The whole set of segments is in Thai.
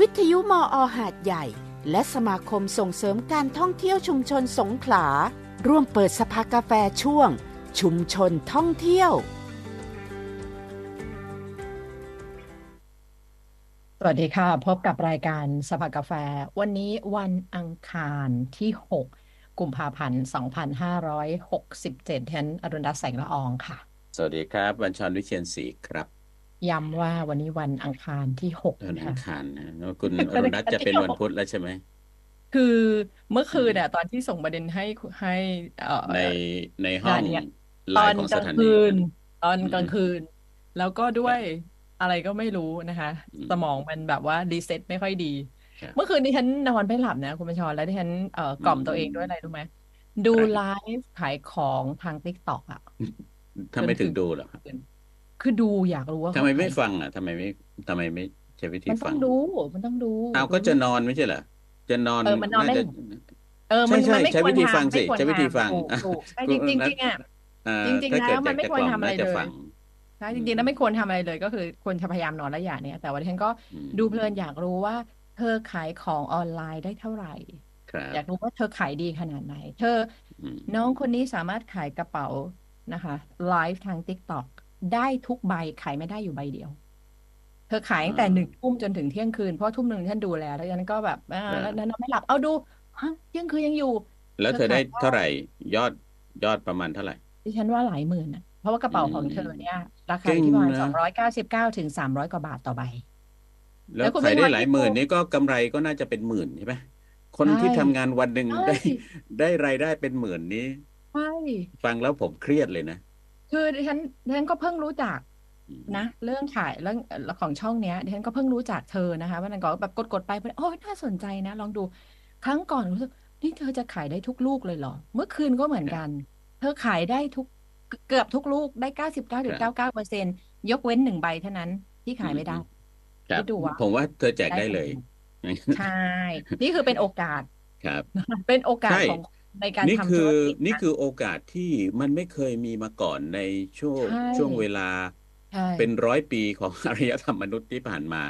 วิทยุมออหาดใหญ่ และสมาคมส่งเสริมการท่องเที่ยวชุมชนสงขลา ร่วมเปิดสภากาแฟช่วง ชุมชนท่องเที่ยว สวัสดีค่ะ พบกับรายการสภากาแฟ วันนี้วันอังคารที่ 6 กุมภาพันธ์ 2567ฉันอรุณรัตน์แสงละอองค่ะ สวัสดีครับ วันชรวิเชียนศรีครับ ย้ำว่าวันนี้วันอังคารที่6วันนะอังคะคารนะแล้วคุณอวันรุอัณงรัตน์คารจะที่เป็นวัน6พุธแล้วใช่ไหม คือเมื่ออืคืนมเนี่ยตอนที่ส่งประเด็นให้ให้เอ่อในในห้งาอนงเนี่ยไลตอนน์ของกสลางถานีคืน ตอนอืกลางมคืน แล้วก็ด้ควรัยบอะไรก็ไม่รู้นะคะอืสมมองมันแบบว่ารีเซ็ตไม่ค่อยดีครับเมื่อคืนนี้ฉันนอนไม่หลับนะ คุณบัญชรแล้วที่ฉันเอ่ออืกล่อมตัวเองด้วยอะไรรู้ไหมดูอะไรคไลรับฟ์ขายของทางติ๊กต็อกอะจทำนไมถึถึงงดูเหรอ ครับคืนคือดูอยากรู้ว่าทำเขาไมขาไม่ยฟังอะทำไมไม่ทำไมไม่ใช้วิธีมันต้ฟัองงดู มันต้องดูเอามัก็นจะไม่นอนไม่ใช่เหรอจะนอนเออมันนอนน่าไม่จะเออใช่มันใช่มันไม่ใช้ควรวิธีฟังทำไม่สิควรใช้วิธีทำฟังถูกอะถูกใช่คุจณอริงรุณจริงรัตน์จริงๆอะเอ่อจริงถ้าๆแล้เกิดวอมัยานกไม่จะควรกล่อมทำอะไรน่าจะเลยฟังใช่อืจมริงๆแล้วไม่ควรทำอะไรเลย ก็คือควรจะพยายามนอนและอย่างเนี้ยแต่ว่าดิฉันก็อืมดูเพลินอยากรู้ว่า เธอขายของออนไลน์ได้เท่าไหร่ครับอยากรู้ว่าเธอขายดีขนาดไหน เธออืมน้องคนนี้สามารถขายกระเป๋านะคะไลฟ์ทาง TikTok ได้ทุกใบขายไม่ได้อยู่ใบเดียว เธอขายอ่าตั้งแต่หนึ่งทุ่มจนถึงเที่ยงคืน เพราะทุ่มหนึ่งฉันดูแล้วแล้วฉันก็แบบอ่าครัแล้วบนอนไม่หลับเอาดูฮะเที่ยงคืนยังอยู่ แล้วเธเธออได้ขายได้เท่าไหร่ ยอดยอดประมาณเท่าไหร่ดิฉันว่าหลายหมื่นนะเพราะว่ากระอืเป๋าของมเธอเนี่ยราคาเก่องยู่ที่ประมาณสอนะงร้อยเก้าสิบเก้าถึงสามร้อยกว่าบาทต่อใบ แล้แล้ววคุณขายไม่ได้วันหลายที่หดูมื่นนี้ก็กำไรก็น่าจะเป็นหมื่นใช่ไหมคนใช่ที่ทำงานวันหนึ่งใช่ได้ได้รายได้เป็นหมื่นนี้ใช่ฟังแล้วผมเครียดเลยนะ คือดิฉันดิฉันก็เพิ่งรู้จักอืมนะเรื่องขายเรื่องเอ่อของช่องเนี้ยดิฉันก็เพิ่งรู้จักเธอนะคะวันนั้นก็แบบกดๆไปโอ้ยน่าสนใจนะ ลองดูครั้งก่อนรู้สึกนี่เธอจะขายได้ทุกลูกเลยเหรอ เมื่อคืนก็เหมือนครับกัน เธอขายได้ทุกเกือบทุกลูกได้เก้าสิบเก้าคจุดรับเก้าเก้าเปอร์เซ็นยกเว้นหนึ่งใบเท่านั้นที่อืขายมไม่อืได้มครัคิบดดูว่าผมว่าเธอแจกได้ได้ขเลนาดยไหนใช่ นี่คือเป็นโอกาสครับ เป็นโอกาสใช่ของ ในการนี่ทำคืธุอรกิจนี่นะคือโอกาสที่มันไม่เคยมีมาก่อนในช่วงใช่ช่วงเวลาใช่เป็นร้อยปีของอารยธรรมมนุษย์ที่ผ่านมา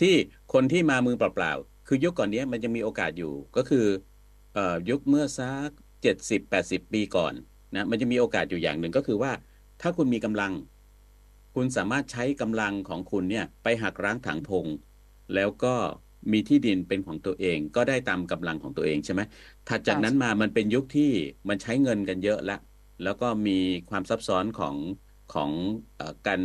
ที่คนที่มามือเปล่าๆ คือยุคก่อนเนี้ยมันยังมีโอกาสอยู่ก็คือเอ่อยุคเมื่อสักเจ็ดสิบแปดสิบปีก่อนนะมันจะมีโอกาสอยู่อย่างหนึ่งก็คือว่า ถ้าคุณมีกำลัง คุณสามารถใช้กำลังของคุณเนี่ย ไปหักร้างถางพงแล้วก็ มีที่ดินเป็นของตัวเองก็ได้ตามกำลังของตัวเองใช่ไหมถัดจากใช่นั้นมามันเป็นยุคที่มันใช้เงินกันเยอะแล้วแล้วก็มีความซับซ้อนของของเอ่อการ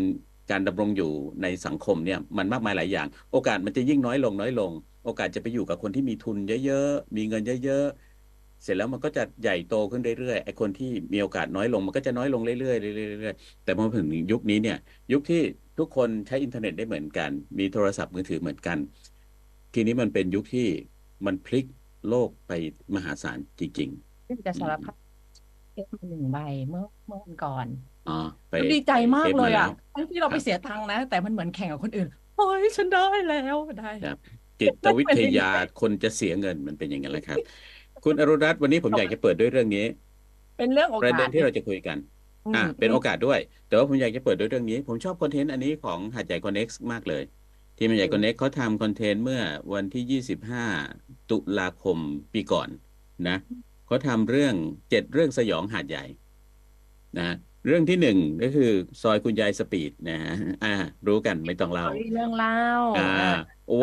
การดำรงอยู่ในสังคมเนี่ยมันมากมายหลายอย่าง โอกาสมันจะยิ่งน้อยลงน้อยลง โอกาสจะไปอยู่กับคนที่มีทุนเยอะๆ มีเงินเยอะๆ เสร็จแล้วมันก็จะใหญ่โตขึ้นเรื่อยๆไอ้คนที่มีโอกาสน้อยลงมันก็จะน้อยลงเรื่อยๆเรื่อยๆเรื่อยๆแต่พอถึงยุคนี้เนี่ยยุคที่ทุกคนใช้อินเทอร์เน็ตได้เหมือนกัน มีโทรศัพท์มือถือเหมือนกัน ทีนี้มันเป็นยุคที่มันพลิกโลกไปมหาศาลจริงที่จะๆอืสารมภาพเอฟมาหนึ่งใบเมื่อเมื่อวันก่อนอ๋อไปแล้วดีใจไปมาเอกฟเลมายแล้อะวทั้งที่เราคไปรับเสียตังค์นะ แต่มันเหมือนแข่งกับคนอื่นเฮ้ยฉันได้แล้วได้ครับจิตมันวิเป็นทอย่างยานี้คนจะเสียเงินมันเป็นอย่างนั้นแหละครับ คุณอรุณรัตน์วันนี้ผมอยากจะเปิดด้วยเรื่องนี้ เป็นเรื่องโอประกาเด็สนที่เราจะคุยกันอือะมเป็นอืโอมกาสด้วย แต่ว่าผมอยากจะเปิดด้วยเรื่องนี้ ผมชอบ content อันนี้ของหาดใหญ่ Connext มากเลย ที่หาดใหญ่ Connext เขาทำ content เมื่อวันที่ 25 ตุลาคมปีก่อนนะเขาทำเรื่องเจ็ดเรื่องสยองหาดใหญ่นะ เรื่องที่หนึ่งก็คือซอยคุณยาย speed นะฮะอ่า รู้กันไม่ต้องเล่าเรื่องเล่าอ่าอ่า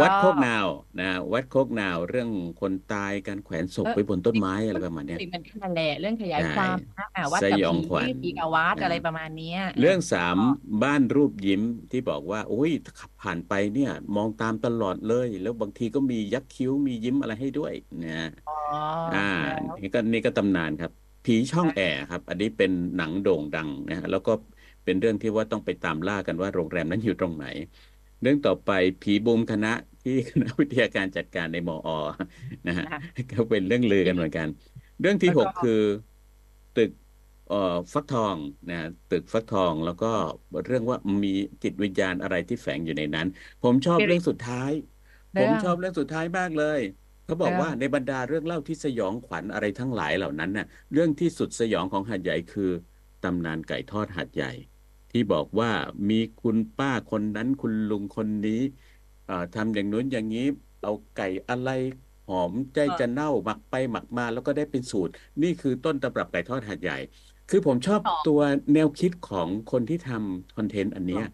วัดก็โคกนาวนะวัดโคกนาวเรื่องคนตายการแขวนศพเออไว้บนต้นไม้อะไรประมาณเนี้ยสิ่งมันนั่นแหละเรื่องขยายใช่ความนะอ่าวัดสกับยองผีขวัญผีกับวัดนะอะไรประมาณเนี้ยเรื่องอ่าสามบ้านรูปยิ้มที่บอกว่าโอ้ยขับผ่านไปเนี่ย มองตามตลอดเลย แล้วบางทีก็มียักคิ้วมียิ้มอะไรให้ด้วยนะอ๋ออ่าแล้วนี่ก็นี่ก็ตำนานครับ ผีช่องแอร์ครับ อันนี้เป็นหนังโด่งดังนะฮะแล้วก็เป็นเรื่องที่ว่าต้องไปตามล่ากันว่าโรงแรมนั้นอยู่ตรงไหน เรื่องต่อไปผีบูมคณะที่คณะวิทยาการจัดการในมอนะฮะนะคะก็เป็นเรื่องลือกันเหมือนกัน เรื่องที่แล้วหก็กคือตึกเอ่อฟักทองนะตึกฟักทองแล้วก็เรื่องว่ามีจิตวิญญาณอะไรที่แฝงอยู่ในนั้น ผมชอบ Spirit เรื่องสุดท้ายผเรื่มองชอบเรื่องสุดท้ายมากเลย เขาบอกเรื่องว่าในบรรดาเรื่องเล่าที่สยองขวัญอะไรทั้งหลายเหล่านั้นน่ะ เรื่องที่สุดสยองของหาดใหญ่คือตำนานไก่ทอดหาดใหญ่ ที่บอกว่ามีคุณป้าคนนั้นคุณลุงคนนี้เอ่อทำอย่างนู้นอย่างนี้ เอาไก่อะไรหอมใจจะเน่าหมักไปหมักมาแล้วก็ได้เป็นสูตร นี่คือต้นตำรับไก่ทอดหาดใหญ่ คือผมชอบหรอตัวแนวคิดของคนที่ทำคอนเทนต์อันเนี้ย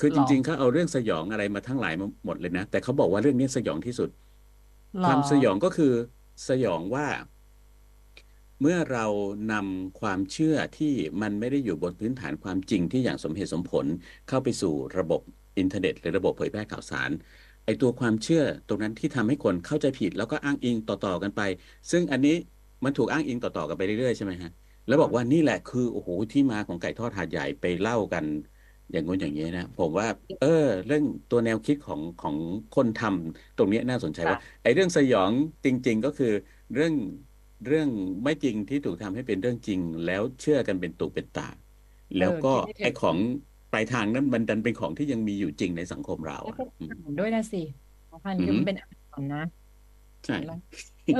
คือหจรอริงๆเขาเอาเรื่องสยองอะไรมาทั้งหลายมาหมดเลยนะ แต่เขาบอกว่าเรื่องนี้สยองที่สุดหร ความสยองก็คือสยองว่า เมื่อเรานำความเชื่อที่มันไม่ได้อยู่บนพื้นฐานความจริงที่อย่างสมเหตุสมผลเข้าไปสู่ระบบอินเทอร์เน็ต หรือระบบเผยแพร่ข่าวสารไอตัวความเชื่อตรงนั้นที่ทำให้คนเข้าใจผิด แล้วก็อ้างอิงต่อๆกันไป ซึ่งอันนี้มันถูกอ้างอิงต่อๆกันไปเรื่อยๆใช่ไหมฮะแล้วบอกว่านี่แหละคือโอ้โหที่มาของไก่ทอดหาดใหญ่ไปเล่ากัน อย่างงู้นอย่างนี้นะผมว่า เออ เรื่องตัวแนวคิดของของคนทำตรงเนี้ยน่าสนใจว่าไอ้เรื่องสยองจริง ๆ ก็คือเรื่องเรื่องไม่จริงที่ถูกทำให้เป็นเรื่องจริง แล้วเชื่อกันเป็นตุเป็นตา แล้วก็คิดไม่ถึงไอ้ของปลายทางนั้นมันดันเป็นของที่ยังมีอยู่จริงในสังคมเราแล้วอะเป็นอือามหารด้วยนะสิสำคัญคืออหือมันเป็นอาหารนะใช่เออ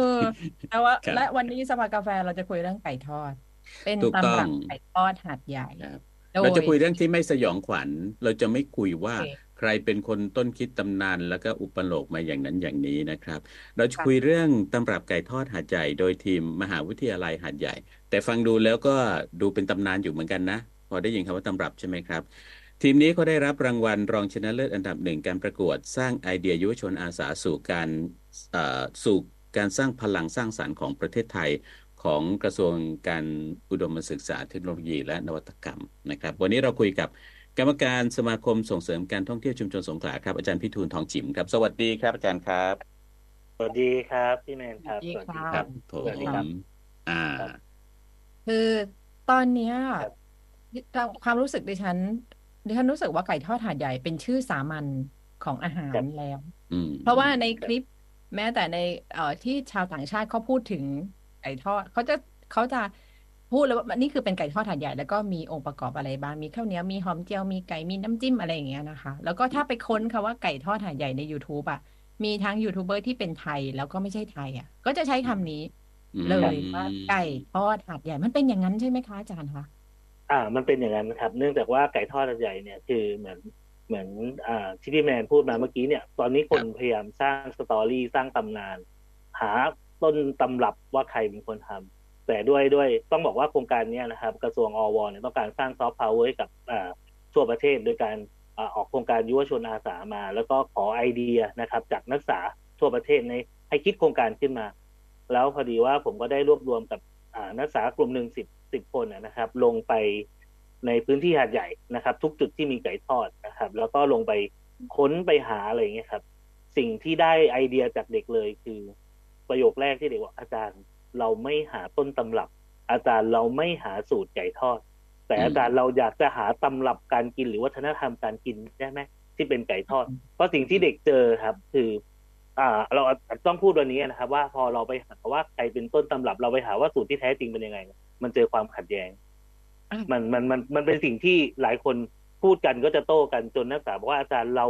แต่ว่าครับและวันนี้สภากาแฟเราจะคุยเรื่องไก่ทอด เป็นถูกตำต้อรังบไก่ทอดหาดใหญ่ครับโด เราจะยคุยเรื่องที่ไม่สยองขวัญ เราจะไม่คุยว่าโอเคใครเป็นคนต้นคิดตำนานแล้วก็อุปโลกมาอย่างนั้นอย่างนี้นะครับ เราจะค่ะคุยเรื่องตำรับไก่ทอดหาดใหญ่โดยทีมมหาวิทยาลัยหาดใหญ่ แต่ฟังดูแล้วก็ดูเป็นตำนานอยู่เหมือนกันนะ พอได้ยินคำว่าตำรับใช่ไหมครับ ทีมนี้เขาได้รับรางวัลรองชนะเลิศอันดับหนึ่งการประกวดสร้างไอเดียยุวชนอาสาสู่การเอ่อสู่การสร้างพลังสร้างสรรค์ของประเทศไทย ของกระทรวงการอุดมศึกษาเทคโนโลยีและนวัตกรรมนะครับ วันนี้เราคุยกับกรรมการสมาคมส่งเสริมการท่องเที่ยวชุมชนสงขลาครับอาจารย์พิทูลทองจิมครับสวัสดีครับอาจารย์ครับ สวัสดีครับพี่แมนครับสวัสดีสวัสดีค่ะครับผสวัสดีครับมอ่า คือตอนเนี้ยครับความรู้สึกดิฉันดิฉันรู้สึกว่าไก่ทอดหาดใหญ่เป็นชื่อสามัญของอาหารครับแล้วอืมเพราะว่าในคลิปแม้แต่ในเอ่อที่ชาวต่างชาติเขาพูดถึงไก่ทอดเขาจะเขาจะพูดเลยว่านี่คือเป็นไก่ทอดถาดใหญ่แล้วก็มีองค์ประกอบอะไรบ้างมีข้าวเหนียวมีหอมเจียวมีไก่มีน้ำจิ้มอะไรอย่างเงี้ยนะคะ แล้วก็ถ้าไปค้นคำว่าไก่ทอดถาดใหญ่ใน YouTube อะมีทั้งยูทูบเบอร์ที่เป็นไทยแล้วก็ไม่ใช่ไทยอะ ก็จะใช้คำนี้อืมเลยว่าไก่ทอดหาดใหญ่มันเป็นอย่างนั้นใช่ไหมคะอาจารย์คะอ่า มันเป็นอย่างนั้นครับ เนื่องจากว่าไก่ทอดอันใหญ่เนี่ยคือเหมือนเหมือนอ่าที่พี่แมนพูดมาเมื่อกี้เนี่ย ตอนนี้คนพยายามสร้าง story สร้างตำนาน หา ต้นตำรับว่าใครเป็นคนทำแต่ด้วยด้วยต้องบอกว่าโครงการนี้นะครับ กระทรวงอว. เนี่ยต้องการสร้าง soft power ให้กับทั่วประเทศโดยการอออกโครงการยุวชนอาสามา แล้วก็ขอไอเดียนะครับ จากนักศึกษาทั่วประเทศในให้คิดโครงการขึ้นมา แล้วพอดีว่าผมก็ได้รวบรวมกับนักศึกษากลุ่มหนึ่งสิบสิบคนนะครับ ลงไปในพื้นที่หาดใหญ่นะครับ ทุกจุดที่มีไก่ทอดนะครับ แล้วก็ลงไปค้นไปหาอะไรเงี้ยครับ สิ่งที่ได้ไอเดียจากเด็กเลยคือ ประโยคแรกที่เด็กบอกอาจารย์เราไม่หาต้นตำรับ อาจารย์เราไม่หาสูตรไก่ทอด แต่อาจารย์เราอยากจะหาตำรับการกินหรือวัฒนธรรมการกินได้ไหมที่เป็นไก่ทอด เพราะสิ่งที่เด็กเจอครับ คือ อ่า เราต้องพูดวันนี้นะครับ ว่าพอเราไปหาว่าใครเป็นต้นตำรับ เราไปหาว่าสูตรที่แท้จริงเป็นยังไง มันเจอความขัดแย้งมันมันมันมันเป็นสิ่งที่หลายคนพูดกันก็จะโต้กันจนนักศึกษาบอกว่าอาจารย์เรา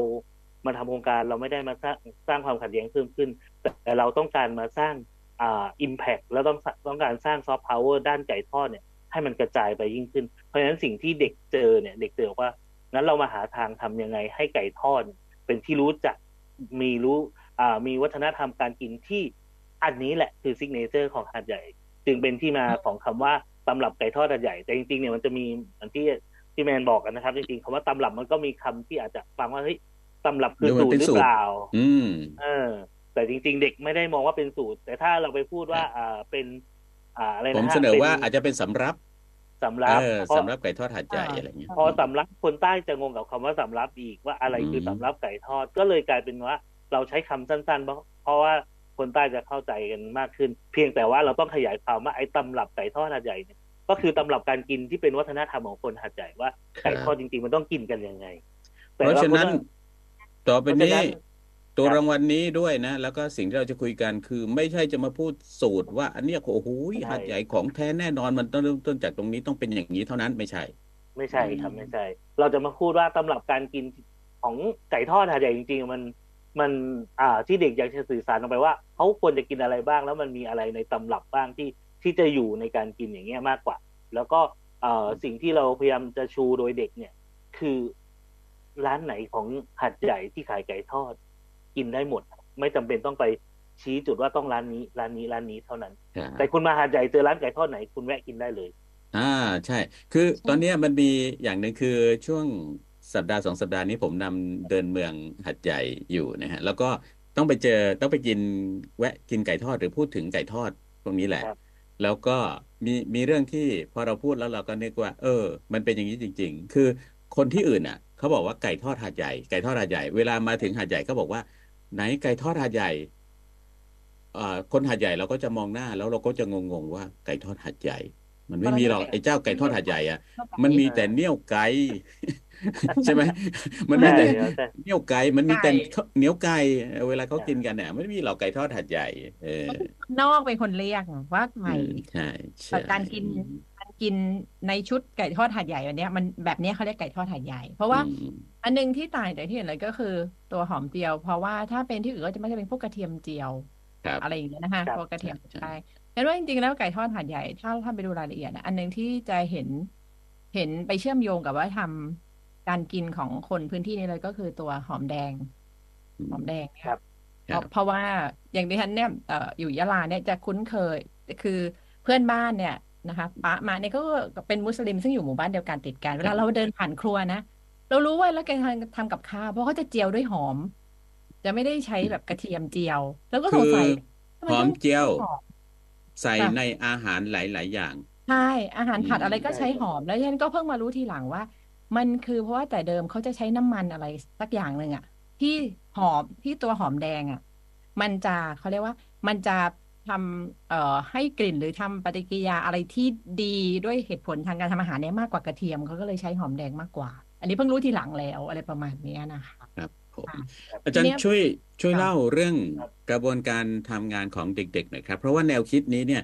มาทำโครงการเราไม่ได้มาสร้างสร้างความขัดแย้งเพิ่มขึ้น แต่เราต้องการมาสร้างอ่า impact แล้วต้องต้องการสร้าง soft power ด้านไก่ทอดเนี่ยให้มันกระจายไปยิ่งขึ้น เพราะฉะนั้นสิ่งที่เด็กเจอเนี่ย เด็กเจอว่างั้นเรามาหาทางทำยังไงให้ไก่ทอดเนี่ยเป็นที่รู้จักมีรู้อ่ามีวัฒนธรรมการกินที่อันนี้แหละคือ signature ของหาดใหญ่ จึงเป็นที่มาของคำว่าตำรับไก่ทอดหาดใหญ่ แต่จริงๆเนี่ยมันจะมีเหมือนที่ที่แมนบอกกันนะครับ จริงๆคำว่าตำรับมันก็มีคำที่อาจจะฟังว่าเฮ้ยตำรับคือดูมันสูตรเป็นสูตรหรือเปล่า อืม เออ แต่จริง ๆ เด็กไม่ได้มองว่าเป็นสูตร แต่ถ้าเราไปพูดว่าอ่าเป็นอ่าอะไรผมนะฮะเสนอป็ว่าอาจจะเป็นสำรับสำรับเออเพราะสำรับไก่ทอดหาดใหญ่อะไรเงี้ยพอสำรับคนใต้จะงงกับคำว่าสำรับอีกว่าอะไรคือมสำรับไก่ทอดก็เลยกลายเป็นว่า เราใช้คำสั้น ๆ เพราะเพราะว่าคนใต้จะเข้าใจกันมากขึ้น เพียงแต่ว่าเราต้องขยายความว่าไอ้ตำรับไก่ทอดหาดใหญ่เนี่ยก็คือตำรับการกินที่เป็นวัฒนธรรมของคนหาดใหญ่ว่าไก่ทอดจริงๆมันต้องกินกันยังไงเพราะฉะนั้น ต่อไปเพราะฉะนี้นั้น ตัวครับรางวัลนี้ด้วยนะ แล้วก็สิ่งที่เราจะคุยกันคือ ไม่ใช่จะมาพูดสูตรว่า อันเนี้ยโอ้โหหาดใหญ่ของแท้แน่นอนมันต้องเริ่มต้นจากตรงนี้ต้องเป็นอย่างนี้เท่านั้นไม่ใช่ ไม่ใช่ครับไม่ใช่ เราจะมาพูดว่าตำรับการกินของไก่ทอดหาดใหญ่จริง ๆ มันมันอ่าที่เด็กอยากจะสื่อสารออกไปว่าเขาควรจะกินอะไรบ้าง แล้วมันมีอะไรในตำรับบ้างที่ที่จะอยู่ในการกินอย่างเงี้ยมากกว่า แล้วก็เอ่อสิ่งที่เราพยายามจะชูโดยเด็กเนี่ย คือร้านไหนของหัดใหญ่ที่ขายไก่ทอด กินได้หมด ไม่จำเป็นต้องไปชี้จุดว่าต้องร้านนี้ร้านนี้ร้านนี้เท่านั้นครับแต่คุณมาหาดใหญ่เจอร้านไก่ทอดไหนคุณแวะกินได้เลย อ่าใช่ คือตอนเนี้ยมันมีอย่างหนึ่งคือช่วงสัปดาห์สองสัปดาห์นี้ผมนำเดินเมืองหัดใหญ่อยู่นะฮะแล้วก็ต้องไปเจอต้องไปกินแวะกินไก่ทอดหรือพูดถึงไก่ทอดตรงนี้แหละครับแล้วก็มีมีเรื่องที่พอเราพูดแล้วเราก็นึกว่า เออ มันเป็นอย่างนี้จริง ๆ คือคนที่อื่นอะเขาบอกว่าไก่ทอดหาดใหญ่ไก่ทอดหาดใหญ่เวลามาถึงหาดใหญ่เขาบอกว่า ไหนไก่ทอดหาดใหญ่อ่าคนหาดใหญ่เราก็จะมองหน้าแล้วเราก็จะงงๆว่าไก่ทอดหาดใหญ่ มันไม่มีหรอกไอ้เจ้าไก่ทอดหาดใหญ่อะมันมีแต่เนียวไก่ใช่ไหมมันมีใช่แต่แล้วแต่เนียวไก่มันมีแต่ไก่ข้าวเหนียวไก่เวลาเขากินกันเนี่ยไม่มีหรอกไก่ทอดหัดใหญ่ เออนอกเป็นคนเรียกว่าไก่อืมใช่แต่ใช่การกิน การกินในชุดไก่ทอดหาดใหญ่แบบเนี้ยมันแบบเนี้ยเขาเรียกไก่ทอดหาดใหญ่ เพราะว่าอืมอันหนึงที่ต่างจากที่อื่นเลยก็คือ ตัวหอมเจียว เพราะว่าถ้าเป็นที่อื่นก็จะไม่ใช่เป็นพวกกระเทียมเจียวครับอะไรอย่างเงี้ยนะคะครับพวกกระเทียมใช่ใช่งั้นว่าจริงๆแล้วไก่ทอดหาดใหญ่ถ้าถ้าไปดูรายละเอียดนะอันหนึงที่จะเห็นเห็นไปเชื่อมโยงกับว่าทำการกินของคนพื้นที่นี้เลยก็คือตัวหอมแดง หอมแดงเนี่ยครับเพราะเพราะว่าอย่างดิฉันเนี่ยเอ่ออยู่ยะลาเนี่ยจะคุ้นเคยคือเพื่อนบ้านเนี่ย นะคะป้ามาเนี่ยก็เป็นมุสลิมซึ่งอยู่หมู่บ้านเดียวกันติดกัน เวลาเราเดินผ่านครัวนะ เรารู้ว่าแล้วแกทำทำกับข้าวเพราะเขาจะเจียวด้วยหอม จะไม่ได้ใช้แบบกระเทียมเจียว แล้วก็สคืงอสัยทำไมหอต้มองเจียวหอมใส่ค่ะในอาหารหลาย ๆ อย่างใช่อาหารผัดอืมอะไรก็ใช่ใช้ครับหอมแล้วฉันก็เพิ่งมารู้ทีหลังว่า มันคือเพราะว่าแต่เดิมเขาจะใช้น้ำมันอะไรสักอย่างหนึ่งอะที่หอมที่ตัวหอมแดงอะมันจะเขาเรียกว่า มันจะ ทำเอ่อให้กลิ่นหรือทำปฏิกิริยาอะไรที่ดีด้วยเหตุผลทางการทำอาหารเนี่ยมากกว่ากระเทียมเขาก็เลยใช้หอมแดงมากกว่า อันนี้เพิ่งรู้ทีหลังแล้วอะไรประมาณเนี้ยนะคะครับผมค่ะอาจารทีย์เนี้ยช่วยช่วยค่ะเล่าเรื่องครับกระบวนการทำงานของเด็กๆหน่อยครับ เพราะว่าแนวคิดนี้เนี่ย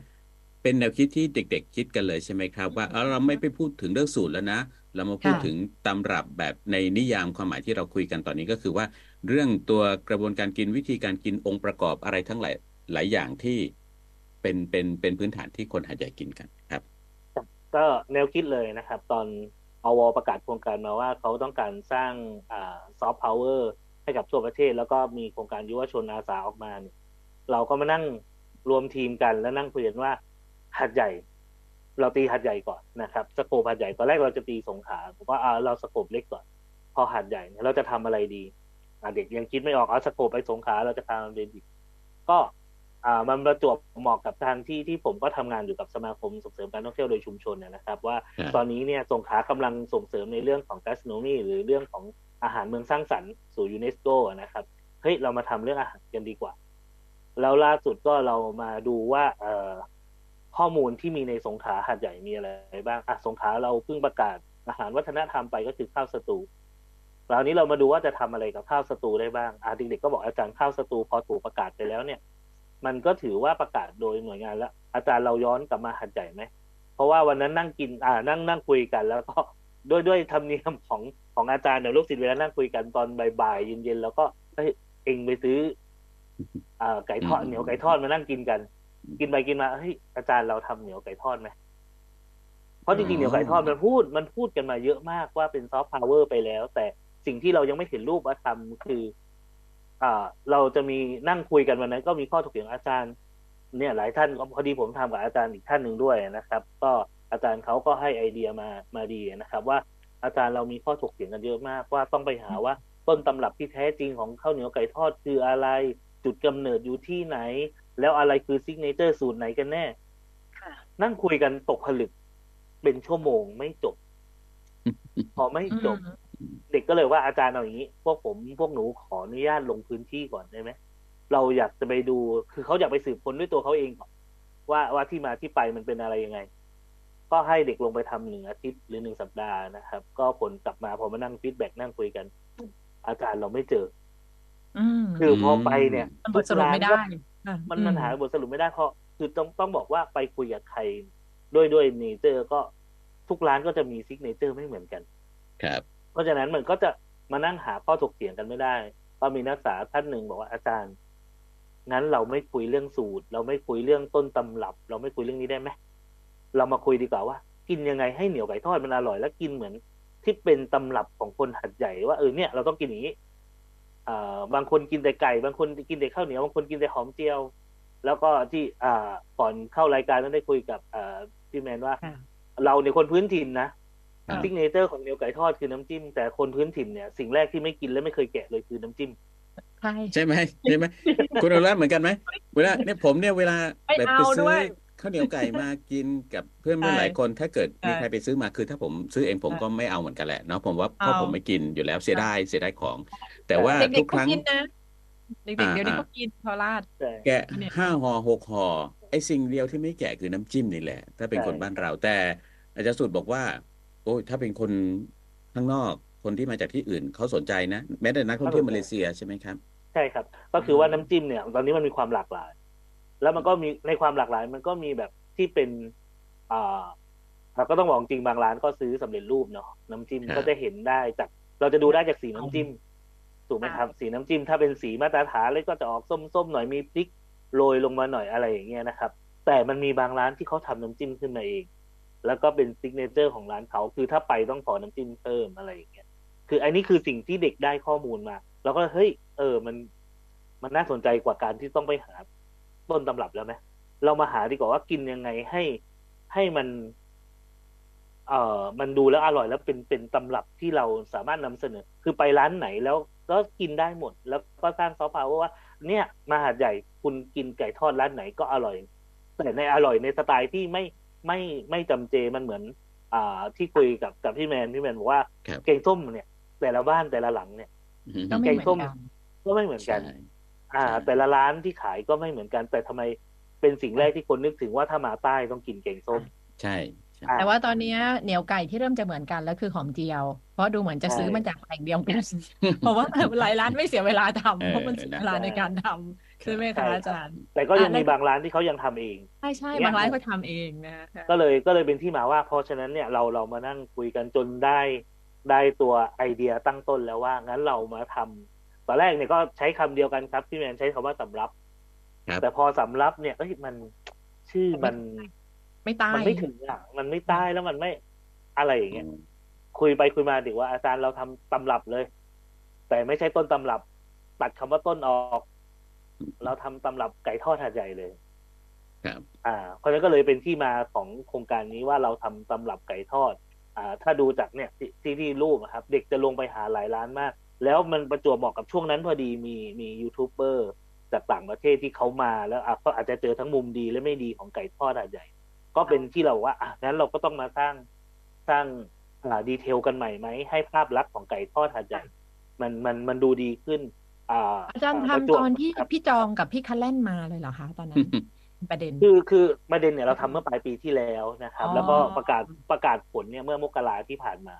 เป็นแนวคิดที่เด็ก ๆ คิดกันเลยใช่ไหมครับ ว่าเออเราไม่ไปพูดถึงเรื่องสูตรแล้วนะ เรามาพูดค่ะถึงตำรับแบบในนิยามความหมายที่เราคุยกันตอนนี้ก็คือว่า เรื่องตัวกระบวนการกินวิธีการกินองค์ประกอบอะไรทั้งหลาย หลายอย่างที่เป็นเป็นเป็นพื้นฐานที่คนหาดใหญ่กินกันครับ ก็แนวคิดเลยนะครับ ตอนอวประกาศโครงการมาว่าเขาต้องการสร้าง soft power ให้กับทั่วประเทศ แล้วก็มีโครงการยุวชนอาสาออกมาเนี่ยเราก็มานั่งรวมทีมกันแล้วนั่งคุยกันว่าหาดใหญ่ เราตีหาดใหญ่ก่อนนะครับ scope หาดใหญ่ตอนแรกเราจะตีสงขลาผมว่าเรา scope เล็กก่อน พอหาดใหญ่เราจะทำอะไรดีเด็กยังคิดไม่ออกเอาสโคปไปสงขาเราจะทำอะไรดีก็ อ่ามันประจวบเหมาะกับทางที่ที่ผมก็ทำงานอยู่กับสมาคมส่งเสริมการท่องเที่ยวโดยชุมชนเนยนะครับ ว่าครับตอนนี้เนี่ยสงขลากำลังส่งเสริมในเรื่องของ gastronomy หรือเรื่องของอาหารเมืองสร้างสรรค์สู่ยูเนสโกนะครับเฮ้ยเรามาทำเรื่องอาหารกันดีกว่า แล้วล่าสุดก็เรามาดูว่าเอ่อข้อมูลที่มีในสงขลาหาดใหญ่มีอะไรบ้างอะสงขลาเราเพิ่งประกาศอาหารวัฒนธรรมไปก็คือข้าวสตูคราวนี้เรามาดูว่าจะทำอะไรกับข้าวสตูได้บ้างอะเด็กๆก็บอกอาจารย์ข้าวสตูพอถูกประกาศไปแล้วเนี่ย มันก็ถือว่าประกาศโดยหน่วยงานแล้ว อาจารย์เราย้อนกลับมาหัดใหญ่ไหม เพราะว่าวันนั้นนั่งกินอ่านั่งนั่งคุยกันแล้วก็ด้วยด้วยธรรมเนียมของของอาจารย์เดี๋ยวลูกศิษย์เวลานั่งคุยกันตอนบ่ายๆเย็นๆแล้วก็เอ้ยเองไปซื้ออ่าไก่ทอดเหนียวไก่ทอดมานั่งกินกัน กินไปกินมาเฮ้ยอาจารย์เราทำเหนียวไก่ทอดไหมเพราะจริงๆเหนียวไก่ทอดมันพูดมันพูดกันมาเยอะมากว่าเป็นซอฟต์พาวเวอร์ไปแล้ว แต่สิ่งที่เรายังไม่เห็นรูปว่าทำคือ อ่าเราจะมีนั่งคุยกันวันนั้นก็มีข้อถกเถียงอาจารย์ เนี่ยหลายท่านก็พอดีผมทำกับอาจารย์อีกท่านหนึ่งด้วยนะครับ ก็อาจารย์เขาก็ให้ไอเดียมามาดีนะครับ ว่าอาจารย์เรามีข้อถกเถียงกันเยอะมากว่าต้องไปหาว่าต้นตำรับที่แท้จริงของข้าวเหนียวไก่ทอดคืออะไร จุดกำเนิดอยู่ที่ไหน แล้วอะไรคือ signature สูตรไหนกันแน่ค่ะนั่งคุยกันตกผลึกเป็นชั่วโมงไม่จบ พอไม่จบ เด็กก็เลยว่าอาจารย์เอาอย่างนี้ พวกผมพวกหนูขออนุญาตลงพื้นที่ก่อนได้ไหมเราอยากจะไปดูคือเขาอยากไปสืบค้นด้วยตัวเขาเองก่อนว่าว่าที่มาที่ไปมันเป็นอะไรยังไง ก็ให้เด็กลงไปทำหนึ่งอาทิตย์หรือหนึ่งสัปดาห์นะครับ ก็ผลกลับมาพอมานั่ง feedback นั่งคุยกัน อาจารย์เราไม่เจออืมคือพอไปเนี่ยมันบทสรุปไม่ได้ค่ะมันอืมันหาบทสรุปไม่ได้เพราะคือต้องต้องบอกว่าไปคุยกับใคร ด้วยด้วย nature ก็ทุกร้านก็จะมี signature ไม่เหมือนกัน ครับ เพราะฉะนั้นมันก็จะมานั่งหาข้อถกเถียงกันไม่ได้ก็มีนักศึกษาท่านหนึ่งบอกว่าอาจารย์งั้นเราไม่คุยเรื่องสูตร เราไม่คุยเรื่องต้นตำรับ เราไม่คุยเรื่องนี้ได้ไหมเรามาคุยดีกว่าว่า กินยังไงให้เหนียวไก่ทอดมันอร่อยและกินเหมือน ที่เป็นตำรับของคนหัดใหญ่ว่าเออเนี่ยเราต้องกินอย่างนี้อ่าบางคนกินแต่ไก่ บางคนกินแต่ข้าวเหนียวบางคนกินแต่หอมเจียว แล้วก็ที่อ่าก่อนเข้ารายการนั้นได้คุยกับอ่าพี่แมนว่าค่ะเราเนี่ยคนพื้นถิ่นนะครับ ซิกเนเจอร์ของเหนียวไก่ทอดคือน้ำจิ้ม แต่คนพื้นถิ่นเนี่ยสิ่งแรกที่ไม่กินและไม่เคยแกะเลยคือน้ำจิ้มใช่ใช่ไหมใช่ไหมคุณอนุรัตน์เหมือนกันไหมเวลาเนี่ยผมเนี่ยเวลาไม่แบบเอาไปซื้ด้อวยข้าวเหนียวไก่มากินกับเพื่อนเพื่อนใช่หลายคน ถ้าเกิดมีใช่ใครไปซื้อมาคือถ้าผมซื้อเองผมใช่ก็ไม่เอาเหมือนกันแหละเนาะผมว่าเพราะเอาผมไม่กินอยู่แล้วเสียดายเสียดายของ แต่ว่าเด็ทุกกๆคก็รั้งกินนะเด็กๆเดี๋ยวนี้อ่าก็กินพอราดใช่แกะเนี่ยห้าห่อหกห่อไอ้สิ่งเดียวที่ไม่แกะคือน้ำจิ้มนี่แหละ ถ้าเป็นใช่คนบ้านเราแต่อาจารย์สุดบอกว่า โอ้ยถ้าเป็นคนข้างนอกคนที่มาจากที่อื่นเขาสนใจนะ แม้แต่นักท่องเที่ยวมาเลเซียใช่ไหมครับ ใช่ครับ ก็คือว่าน้ำจิ้มเนี่ย ตอนนี้มันมีความหลากหลาย แล้วมันก็มีในความหลากหลาย มันก็มีแบบที่เป็นอ่าเราก็ต้องบอกจริงบางร้านก็ซื้อสำเร็จรูปเนาะน้ำจิ้มครับก็จะเห็นได้จาก เราจะดูได้จากสีน้ำจิ้มถูกไหมครับ สีน้ำจิ้มถ้าเป็นสีมาตรฐานเลยก็จะออกส้มๆหน่อยมีพริกโรยลงมาหน่อยอะไรอย่างเงี้ยนะครับ แต่มันมีบางร้านที่เขาทำน้ำจิ้มขึ้นมาเอง แล้วก็เป็น signature ของร้านเขา คือถ้าไปต้องขอน้ำจิ้มเพิ่มอะไรอย่างเงี้ย คืออันนี้คือสิ่งที่เด็กได้ข้อมูลมา แล้วก็เฮ้ย เออ มัน มันน่าสนใจกว่าการที่ต้องไปหาต้นตำรับแล้วไหมเรามาหาดีกว่าว่ากินยังไงให้ให้มัน เอ่อ มันดูแล้วอร่อยแล้วเป็นเป็นตำรับที่เราสามารถนำเสนอ คือไปร้านไหนแล้วก็กินได้หมด แล้วก็สร้างซอฟต์พาวเวอร์ว่า เนี่ย มาหาดใหญ่คุณกินไก่ทอดร้านไหนก็อร่อยแต่ในอร่อยในสไตล์ที่ไม่ ไม่ไม่จำเจมันเหมือน อ่าที่คุยกับกับพี่แมนพี่แมนบอกว่าครับแกงส้มเนี่ย แต่ละบ้านแต่ละหลังเนี่ยก็ไม่เหมือนแกงส้มกันก็ไม่เหมือนกันใช่อ่าใช่แต่ละร้านที่ขายก็ไม่เหมือนกัน แต่ทำไมเป็นสิ่งแรกที่คนนึกถึงว่าถ้ามาใต้ต้องกินแกงส้ม ใช่ใช่อ่าแต่ว่าตอนเนี้ยเหนียวไก่ที่เริ่มจะเหมือนกันแล้วคือหอมเจียว เพราะดูเหมือนจะใช่ซื้อมาจากแหล่งเดียวกัน เพราะว่าหลายร้านไม่เสียเวลาทำเออเพราะมันเสียเวลานะในการทำ ใช่ไหมใช่คะครับอาจารย์ แต่ก็ยังอะมีแล้วบางร้านที่เขายังทำเอง ใช่ใช่เนี่ยบางร้านก็ทำเองนะก็เลยก็เลยเป็นที่มาว่าเพราะฉะนั้นเนี่ยเราเรามานั่งคุยกันจนได้ได้ตัวไอเดียตั้งต้นแล้วว่า งั้นเรามาทำตอนแรกเนี่ยก็ใช้คำเดียวกันครับพี่แมนใช้คำว่าสำรับครับ แต่พอสำรับเนี่ยเอ้ยมันชื่อมันไม่ตายมันไม่ถึงอะ มันไม่ใต้แล้วมันไม่อะไรอย่างเงี้ยอืมคุยไปคุยมาดีว่าอาจารย์เราทำตำรับเลย แต่ไม่ใช่ต้นตำรับ ตัดคำว่าต้นออก เราทำตำรับไก่ทอดหาดใหญ่เลย ครับ อ่า เพราะฉะนั้นก็เลยเป็นที่มาของโครงการนี้ว่าเราทำตำรับไก่ทอด อ่า ถ้าดูจากเนี่ยที่ที่ที่รูปอะครับ เด็กจะลงไปหาหลายร้านมาก แล้วมันประจวบเหมาะกับช่วงนั้นพอดีมีมียูทูบเบอร์จากต่างประเทศที่เขามาแล้วอะก็อาจจะเจอทั้งมุมดีและไม่ดีของไก่ทอดหาดใหญ่ ก็เป็นที่เราว่าอะงั้นเราก็ต้องมาสร้างสร้างอ่าดีเทลกันใหม่ไหมให้ภาพลักษณ์ของไก่ทอดหาดใหญ่ มันมันมันดูดีขึ้น อ่าอาจารย์ประจทำวบตอนที่ครับพี่จองกับพี่คัลแลนมาเลยเหรอคะตอนนั้นประเด็นคือคือประเด็นเนี่ยเราทำเมื่อปลายปีที่แล้วนะครับอ๋อแล้วก็ประกาศประกาศผลเนี่ยเมื่อมกราที่ผ่านมา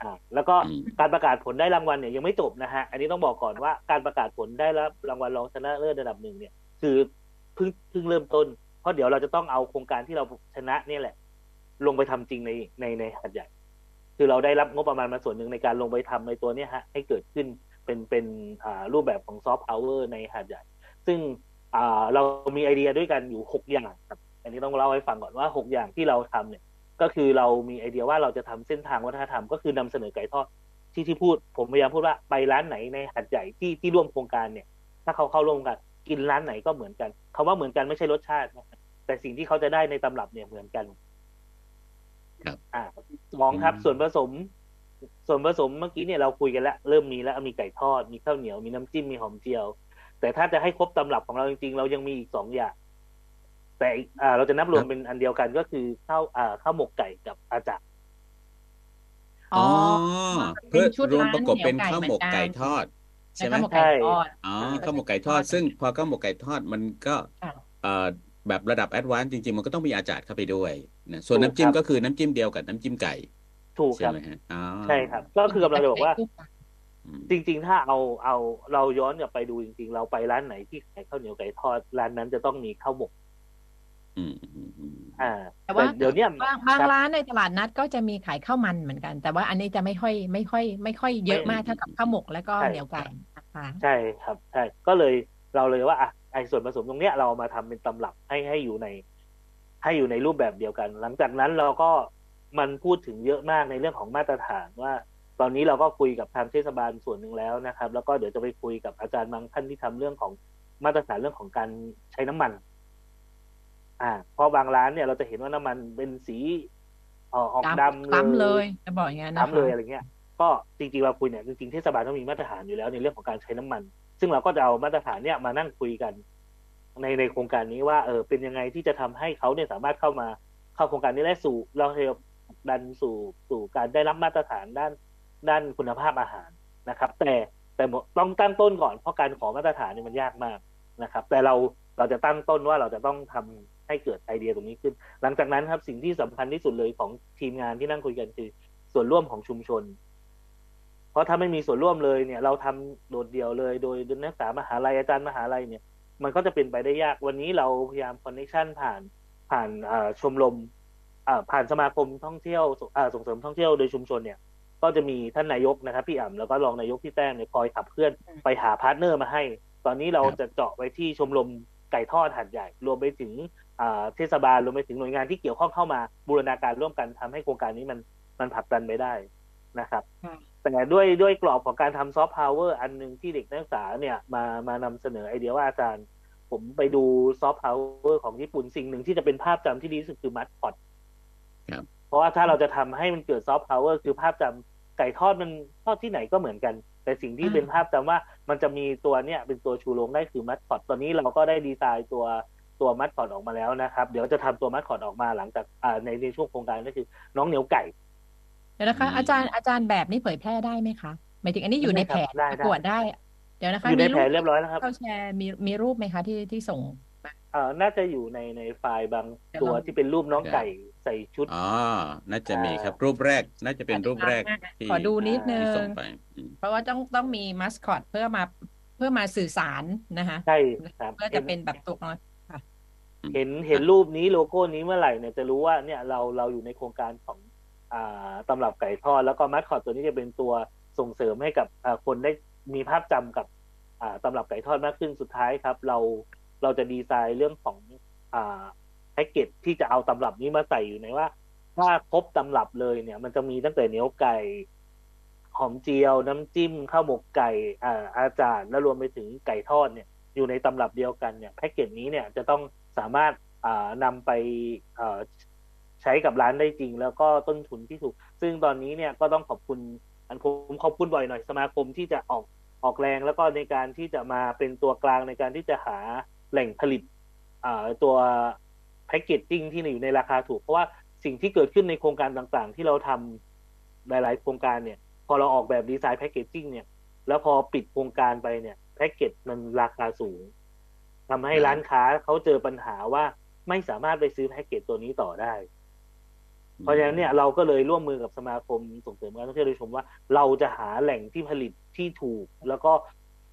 อ่าแล้วก็อืมการประกาศผลได้รางวัลเนี่ยยังไม่จบนะฮะอันนี้ต้องบอกก่อนว่าการประกาศผลได้รับรางวัลรองชนะเลิศระดับหนึ่งเนี่ย คือเพิ่งเพิ่งเริ่มต้น เพราะเดี๋ยวเราจะต้องเอาโครงการที่เราชนะเนี่ยแหละ ลงไปทำจริงในในในหัดใหญ่ คือเราได้รับงบประมาณมาส่วนหนึ่งในการลงไปทำในตัวเนี้ยฮะ ให้เกิดขึ้น เป็นเป็นอ่ารูปแบบของซอฟต์พาวเวอร์ในหาดใหญ่ ซึ่งอ่าเรามีไอเดียด้วยกันอยู่หกอย่างครับ อันนี้ต้องเล่าให้ฟังก่อนว่าหกอย่างที่เราทำเนี่ย ก็คือเรามีไอเดียว่าเราจะทำเส้นทางวัฒนธรรม ก็คือนำเสนอไก่ทอดที่ที่พูด ผมพยายามพูดว่าไปร้านไหนในหัดใหญ่ที่ที่ร่วมโครงการเนี่ย ถ้าเขาเข้าร่วมกันกินร้านไหนก็เหมือนกันคำว่าเหมือนกันไม่ใช่รสชาตินะแต่สิ่งที่เขาจะได้ในตำรับเนี่ยเหมือนกัน ครับ อ่าสองครับอืมส่วนผสม ส่วนผสมเมื่อกี้เนี่ยเราคุยกันแล้ว เริ่มมีแล้วมีไก่ทอดมีข้าวเหนียวมีน้ำจิ้มมีหอมเจียว แต่ถ้าจะให้ครบตำรับของเราจริงๆ เรายังมีอีกสองอย่าง แต่อีกอ่าเราจะนับรวมเป็นอันเดียวกันก็คือข้าวอ่าข้าวหมกไก่กับอาจารย์อ๋อเพื่อเป็นชุดรวมร้านประกบเป็นเหนียวไก่ข้าวหมกเหมือนกันไก่ทอดใช่ไหมข้าวหมกไก่ทอดอ๋ออ่าข้าวหมกไก่ทอด ซึ่งพอข้าวหมกไก่ทอดมันก็ค่ะเอ่อแบบระดับแอดวานซ์จริง ๆ มันก็ต้องมีอาจารย์เข้าไปด้วยนะส่วนถูกน้ำจิ้มครับก็คือน้ำจิ้มเดียวกับน้ำจิ้มไก่ ถูกใช่ครับไหมฮะอ๋อใช่ครับ ก็คือกำลังจะบอกว่าอืมจริง ๆ ถ้าเอาเอาเราย้อนกลับไปดูจริง ๆ เราไปร้านไหนที่ขายข้าวเหนียวไก่ทอดร้านนั้นจะต้องมีข้าวหมกอืมอืมอืมอ่า แต่ว่าเดี๋ยวเนี้ยบางบางครับร้านในตลาดนัดก็จะมีขายข้าวมันเหมือนกัน แต่ว่าอันนี้จะไม่ค่อยไม่ค่อย ไม่ค่อยเยอะมากเท่ากับข้าวหมกแล้วก็ใช่เหนียวไก่นะคะใช่ครับใช่ก็เลยเราเลยว่าอะไอ้ส่วนผสมตรงเนี้ยเราเอามาทำเป็นตำรับให้ให้อยู่ใน ให้อยู่ในรูปแบบเดียวกัน หลังจากนั้นเราก็ มันพูดถึงเยอะมากในเรื่องของมาตรฐานว่าตตอนนี้เราก็คุยกับทางเทศบาลส่วนหนึ่งแล้วนะครับ แล้วก็เดี๋ยวจะไปคุยกับอาจารย์บางท่านที่ทำเรื่องของมาตรฐานเรื่องของการใช้น้ำมัน อ่าเพราะบางร้านเนี่ยเราจะเห็นว่าน้ำมันเป็นสีเอ่อออกดำคล้ำเลยจะบอกอย่างนั้นนะคะล้ำเลยอะไรเงี้ย ก็จริงๆเราคุยเนี่ยจริงๆเทศบาลต้องมีมาตรฐานอยู่แล้วในเรื่องของการใช้น้ำมัน ซึ่งเราก็จะเอามาตรฐานเนี่ยมานั่งคุยกันในในโครงการนี้ว่าเออเป็นยังไงที่จะทำให้เขาเนี่ยสามารถเข้ามาเข้าโครงการนี้ได้สู่ เราจะ ดันสู่สู่การได้รับมาตรฐานด้านด้านคุณภาพอาหารนะครับ แต่แต่ต้องตั้งต้นก่อนเพราะการขอมาตรฐานเนี่ยมันยากมากนะครับ แต่เราเราจะตั้งต้นว่าเราจะต้องทำให้เกิดไอเดียตรงนี้ขึ้น หลังจากนั้นครับสิ่งที่สำคัญที่สุดเลยของทีมงานที่นั่งคุยกันคือส่วนร่วมของชุมชน เพราะถ้าไม่มีส่วนร่วมเลยเนี่ย เราทำโดดเดี่ยวเลย โดยนักศึกษามหาลัยอาจารย์มหาลัยเนี่ย มันก็จะเป็นไปได้ยากวันนี้เราพยายาม connection ผ่านผ่านชมรม ผ่านสมาคมท่องเที่ยวอ่าส่งเสริมท่องเที่ยวโดยชุมชนเนี่ย ก็จะมีท่านนายกนะครับ พี่อ่ำแล้วก็รองนายกพี่แต้มเนี่ยคอยขับเคลื่อนไปหา partner มาให้ ตอนนี้เราจะเจาะไปที่ชมรมไก่ทอดหาดใหญ่ รวมไปถึงอ่าเทศบาลรวมไปถึงหน่วยงานที่เกี่ยวข้องเข้ามาบูรณาการร่วมกันทำให้โครงการนี้มันมันผลักดันไปได้นะครับค่ะแต่ด้วยด้วยกรอบของการทำซอฟต์พาวเวอร์อันหนึ่งที่เด็กนักศึกษาเนี่ยมามานำเสนอไอเดียว่าอาจารย์ ผมไปดูซอฟต์พาวเวอร์ของญี่ปุ่นสิ่งหนึ่งที่จะเป็นภาพจำที่ดีที่สุดคือมาสคอตครับ เพราะว่าถ้าเราจะทำให้มันเกิดซอฟต์พาวเวอร์คือภาพจำไก่ทอดมันทอดที่ไหนก็เหมือนกัน แต่สิ่งที่อ่าเป็นภาพจำว่ามันจะมีตัวเนี่ยเป็นตัวชูโรงได้คือมาสคอตตอนนี้เราก็ได้ดีไซน์ตัวตัวมาสคอตออกมาแล้วนะครับ เดี๋ยวจะทำตัวมาสคอตออกมาหลังจากอ่าในในช่วงโครงการก็คือ น้องเหนียวไก่เดี๋ยวนะคะอืมอาจารย์อาจารย์แบบนี้เผยแพร่ได้ไหมคะหมายถึงอันนี้อยู่ในแผนได้ประได้กวดได้ เดี๋ยวนะคะอยู่ในมีแผรูนปเรียบร้อยแล้วครับเราแชร์มีมีรูปไหมคะที่ที่ส่งมา เอ่อน่าจะอยู่ในในไฟล์บางเดี๋ยวตัวลองที่เป็นรูปน้องได้ไก่ใส่ชุดอ๋อน่าจะมีครับรูปแรก น่าจะเป็นรูปแรกที่ขอดูนิดนึที่งส่งไปอืมเพราะว่าต้องต้องมีมัสคอตเพื่อมาเพื่อมาสื่อสารนะคะใช่ครับเพื่อจะเป็นแบบตัวน้อยเห็นเห็นรูปนี้โลโก้นี้เมื่อไหร่เนี่ยจะรู้ว่าเนี่ยเราเราอยู่ในโครงการของอ่าตำรับไก่ทอดแล้วก็มัสคอตตัวนี้จะเป็นตัวส่งเสริมให้กับอ่าคนได้มีภาพจำกับอ่าตำรับไก่ทอดมากขึ้นสุดท้ายครับ เรา เราจะดีไซน์เรื่องของอ่าแพ็กเกจที่จะเอาตำรับนี้มาใส่อยู่ในว่า ถ้าครบตำรับเลยเนี่ย มันจะมีตั้งแต่เนื้อไก่หอมเจียว น้ำจิ้มข้าวหมกไก่อ่าอาจารย์แล้วรวมไปถึงไก่ทอดเนี่ย อยู่ในตำรับเดียวกันเนี่ยแพ็กเกจนี้เนี่ยจะต้องสามารถอ่านำไปอ่าใช้กับร้านได้จริง แล้วก็ต้นทุนที่ถูก ซึ่งตอนนี้เนี่ยก็ต้องขอบคุณอันผมขอบคุณบ่อยหน่อยสมาคมที่จะออกออกแรงแล้วก็ในการที่จะมาเป็นตัวกลางในการที่จะหา แหล่งผลิตอ่าตัวแพ็กเกจจิ้งที่อยู่ในราคาถูก เพราะว่าสิ่งที่เกิดขึ้นในโครงการต่างๆ ที่เราทำหลาย ๆ โครงการเนี่ย พอเราออกแบบดีไซน์แพ็กเกจจิ้งเนี่ย แล้วพอปิดโครงการไปเนี่ยแพ็กเกจมันราคาสูงทำให้ร้านค้าเขาเจอปัญหาว่าไม่สามารถไปซื้อแพ็กเกจตัวนี้ต่อได้ เพราะฉะนั้นเนี่ยเราก็เลยร่วมมือกับสมาคมส่งเสริมการท่องเที่ยวโดยชมว่า เราจะหาแหล่งที่ผลิตที่ถูก แล้วก็